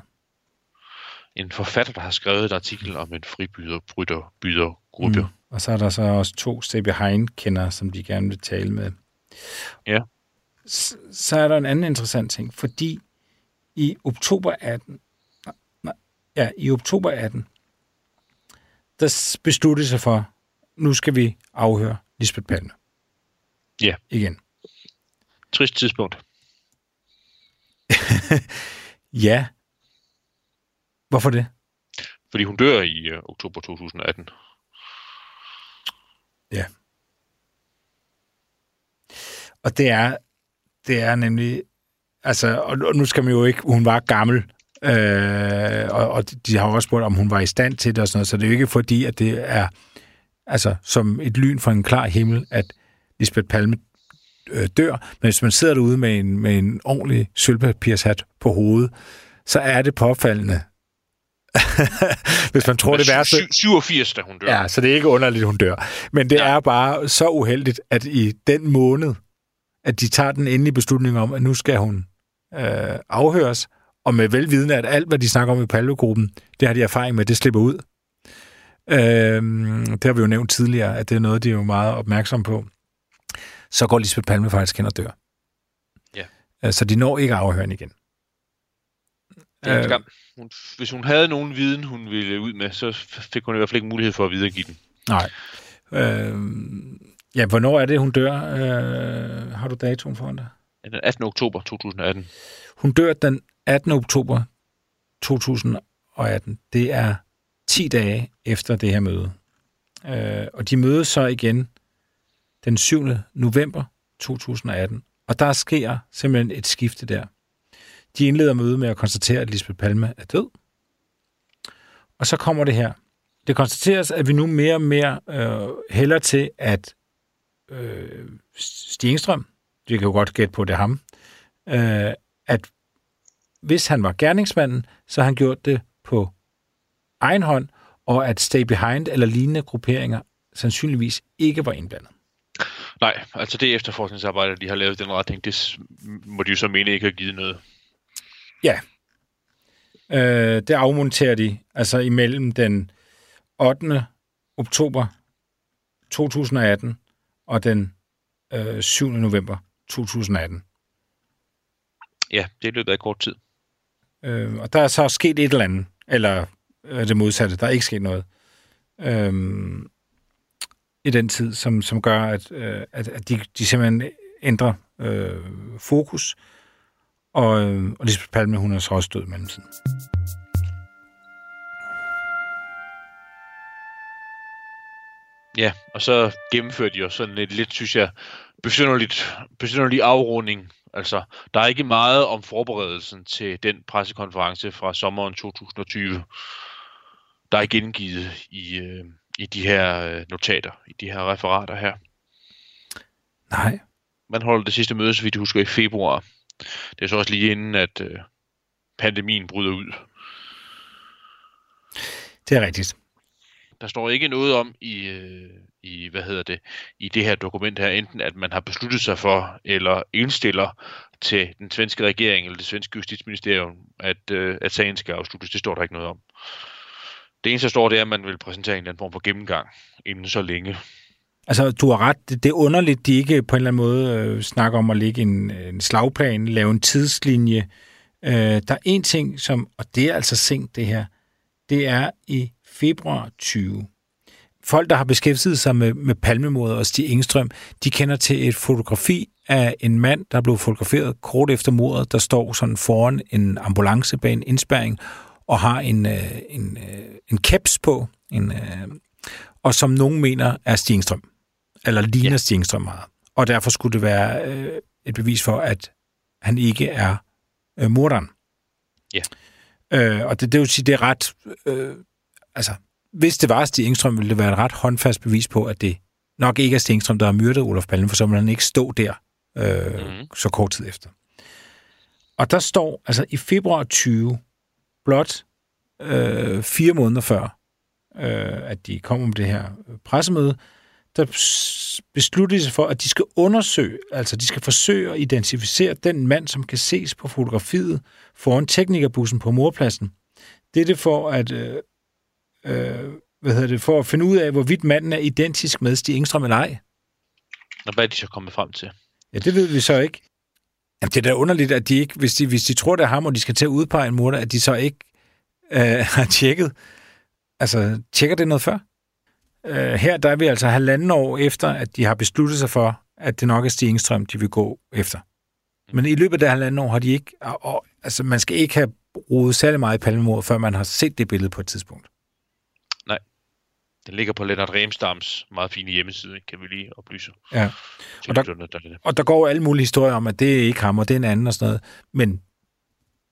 En forfatter, der har skrevet et artikel om en fribyder, bryder, byder, gruppe. Mm. Og så er der så også to Stay Behind-kendere, som de gerne vil tale med. Ja. S- så er der en anden interessant ting, fordi i oktober 18, nej, nej, ja, i oktober 18, der besluttede sig for, nu skal vi afhøre Lisbeth Palme. Ja. Igen. Trist tidspunkt. [laughs] Ja. Hvorfor det? Fordi hun dør i øh, oktober 2018. Og det er, det er nemlig, altså, og og nu skal man jo ikke, hun var gammel, øh, og, og de har jo også spurgt, om hun var i stand til det og sådan noget, så det er jo ikke fordi, at det er, altså, som et lyn fra en klar himmel, at Lisbeth Palme øh, dør, men hvis man sidder derude med en, med en ordentlig sølvpapirshat på hovedet, så er det påfaldende. Hvis man tror det værste... Syv- 87, da hun dør. Ja, så det er ikke underligt, hun dør. Men det Nej. er bare så uheldigt, at i den måned, at de tager den endelige beslutning om, at nu skal hun øh, afhøres, og med velvidende, at alt, hvad de snakker om i Palvegruppen, det har de erfaring med, det slipper ud. Øh, det har vi jo nævnt tidligere, at det er noget, de er jo meget opmærksom på. Så går Lisbeth Palme faktisk hen og dør. Ja. Øh, Så de når ikke afhøren igen. Det er en Øh. Hun, hvis hun havde nogen viden, hun ville ud med, så fik hun i hvert fald ikke mulighed for at videregive den. Nej. Øh, ja, hvornår er det, hun dør? Øh, har du datoen foran dig? Den 18. oktober 2018. Hun dør den 18. oktober 2018. Det er 10 dage efter det her møde. Øh, og de mødes så igen den 7. november 2018. Og der sker simpelthen et skifte der. De indleder mødet med at konstatere, at Lisbeth Palme er død. Og så kommer det her. Det konstateres, at vi nu mere og mere øh, hælder til, at øh, Stigingstrøm, vi kan jo godt gætte på, at det er ham, øh, at hvis han var gerningsmanden, så har han gjort det på egen hånd, og at Stay Behind eller lignende grupperinger sandsynligvis ikke var indblandet. Nej, altså det efterforskningsarbejde, de har lavet i den retning, det må de jo så mene ikke har givet noget. Ja. Øh, det afmonterer de altså imellem den 8. oktober 2018 og den øh, 7. november 2018. Ja, det er løbet af kort tid. Øh, og der er så sket et eller andet, eller øh, det modsatte, der er ikke sket noget øh, i den tid, som, som gør, at, øh, at, at de, de simpelthen ændrer øh, fokus, og, øh, og Lisbeth Palme, hun er så også død i mellemtiden. Ja, og så gennemførte de jo sådan et lidt, synes jeg, besynderligt, besynderlig afrunding. Altså, der er ikke meget om forberedelsen til den pressekonference fra sommeren 2020, der er gengivet i, øh, i de her øh, notater, i de her referater her. Nej. Man holder det sidste møde, så vidt du husker, i februar. Det er så også lige inden, at øh, pandemien bryder ud. Det er rigtigt. Der står ikke noget om i, øh, i hvad hedder det, i det her dokument her, enten at man har besluttet sig for, eller indstiller til den svenske regering eller det svenske justitsministerium, at, øh, at sagen skal afsluttes. Det står der ikke noget om. Det eneste, der står, det er, at man vil præsentere en eller anden form for gennemgang inden så længe. Altså, du har ret. Det er underligt, de ikke på en eller anden måde øh, snakker om at lægge en, en slagplan, lave en tidslinje. Øh, der er en ting, som, og det er altså sent det her, det er i februar 20. Folk, der har beskæftiget sig med, med palmemordet og Stig Engstrøm, de kender til et fotografi af en mand, der blev fotograferet kort efter mordet, der står sådan foran en ambulance bag en indspærring og har en, øh, en, øh, en caps på, en, øh, og som nogen mener er Stig Engstrøm, eller ligner ja. Stig Engstrøm meget. Og derfor skulle det være øh, et bevis for, at han ikke er øh, morderen. Ja. Øh, og det, det vil sige, det er ret... Øh, altså, hvis det var Stig Engstrøm, ville det være et ret håndfast bevis på, at det nok ikke er Stig Engstrøm, der har myrdet Olof Palme, for så vil han ikke stå der øh, mm. så kort tid efter. Og der står, altså i februar 20, blot øh, fire måneder før, øh, at de kom om det her pressemøde, der besluttede sig for, at de skal undersøge, altså de skal forsøge at identificere den mand, som kan ses på fotografiet foran teknikerbussen på morpladsen. Det er det for at, øh, øh, hvad hedder det, for at finde ud af, hvorvidt manden er identisk med Stig Engstrøm eller ej. Og hvad er de så kommet frem til? Ja, det ved vi så ikke. Jamen, det er da underligt, at de ikke, hvis de, hvis de tror, det er ham, og de skal til at udpege en morder, at de så ikke øh, [laughs] har tjekket. Altså, tjekker det noget før? Øh, her der er vi altså halvanden år efter, at de har besluttet sig for, at det nok er Stig Engstrøm, de vil gå efter. Men i løbet af det halvanden år har de ikke... Og, og, altså, man skal ikke have rodet særlig meget i palmemord, før man har set det billede på et tidspunkt. Nej. Den ligger på Lennart Remstams meget fine hjemmeside, kan vi lige oplyse. Ja. Og der, og der går alle mulige historier om, at det er ikke ham, og det er en anden og sådan noget. Men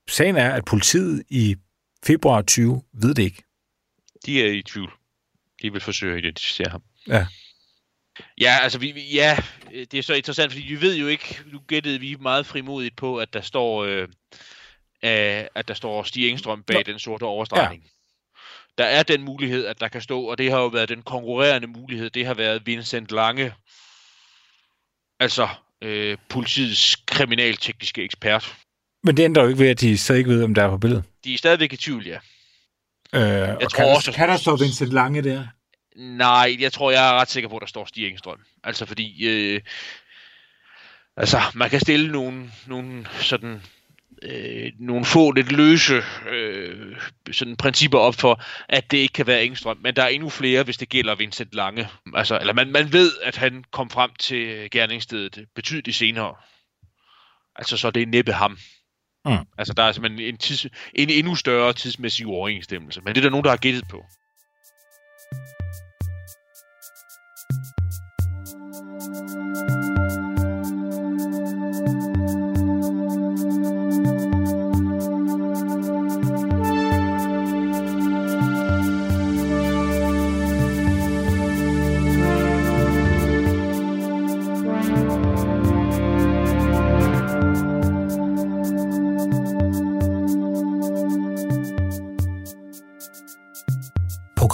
sagen er, at politiet i februar 20 ved det ikke. De er i tvivl. De vil forsøge at identificere ham. Ja. Ja, altså, vi, ja, det er så interessant, fordi vi ved jo ikke, nu gættede vi meget frimodigt på, at der står, øh, øh, at der står Stig Engstrøm bag Nå. den sorte overstregning. Ja. Der er den mulighed, at der kan stå, og det har jo været den konkurrerende mulighed, det har været Vincent Lange, altså øh, politiets kriminaltekniske ekspert. Men det ændrer jo ikke ved, at de så ikke ved, om der er på billedet. De er stadigvæk i tvivl, ja. Øh, jeg tror kan, også, kan der stå Vincent Lange der? Nej, jeg tror, jeg er ret sikker på, at der står Stig Engstrøm. Altså fordi, øh, altså man kan stille nogle, nogle sådan øh, nogle få lidt løse øh, sådan principper op for, at det ikke kan være Engstrøm, men der er endnu flere, hvis det gælder Vincent Lange. Altså, eller man, man ved, at han kom frem til gerningsstedet betydeligt senere. Altså, så det er næppe ham. Mm. Altså, der er simpelthen en, tids, en endnu større tidsmæssig uoverensstemmelse. Men det er der nogen, der har gættet på.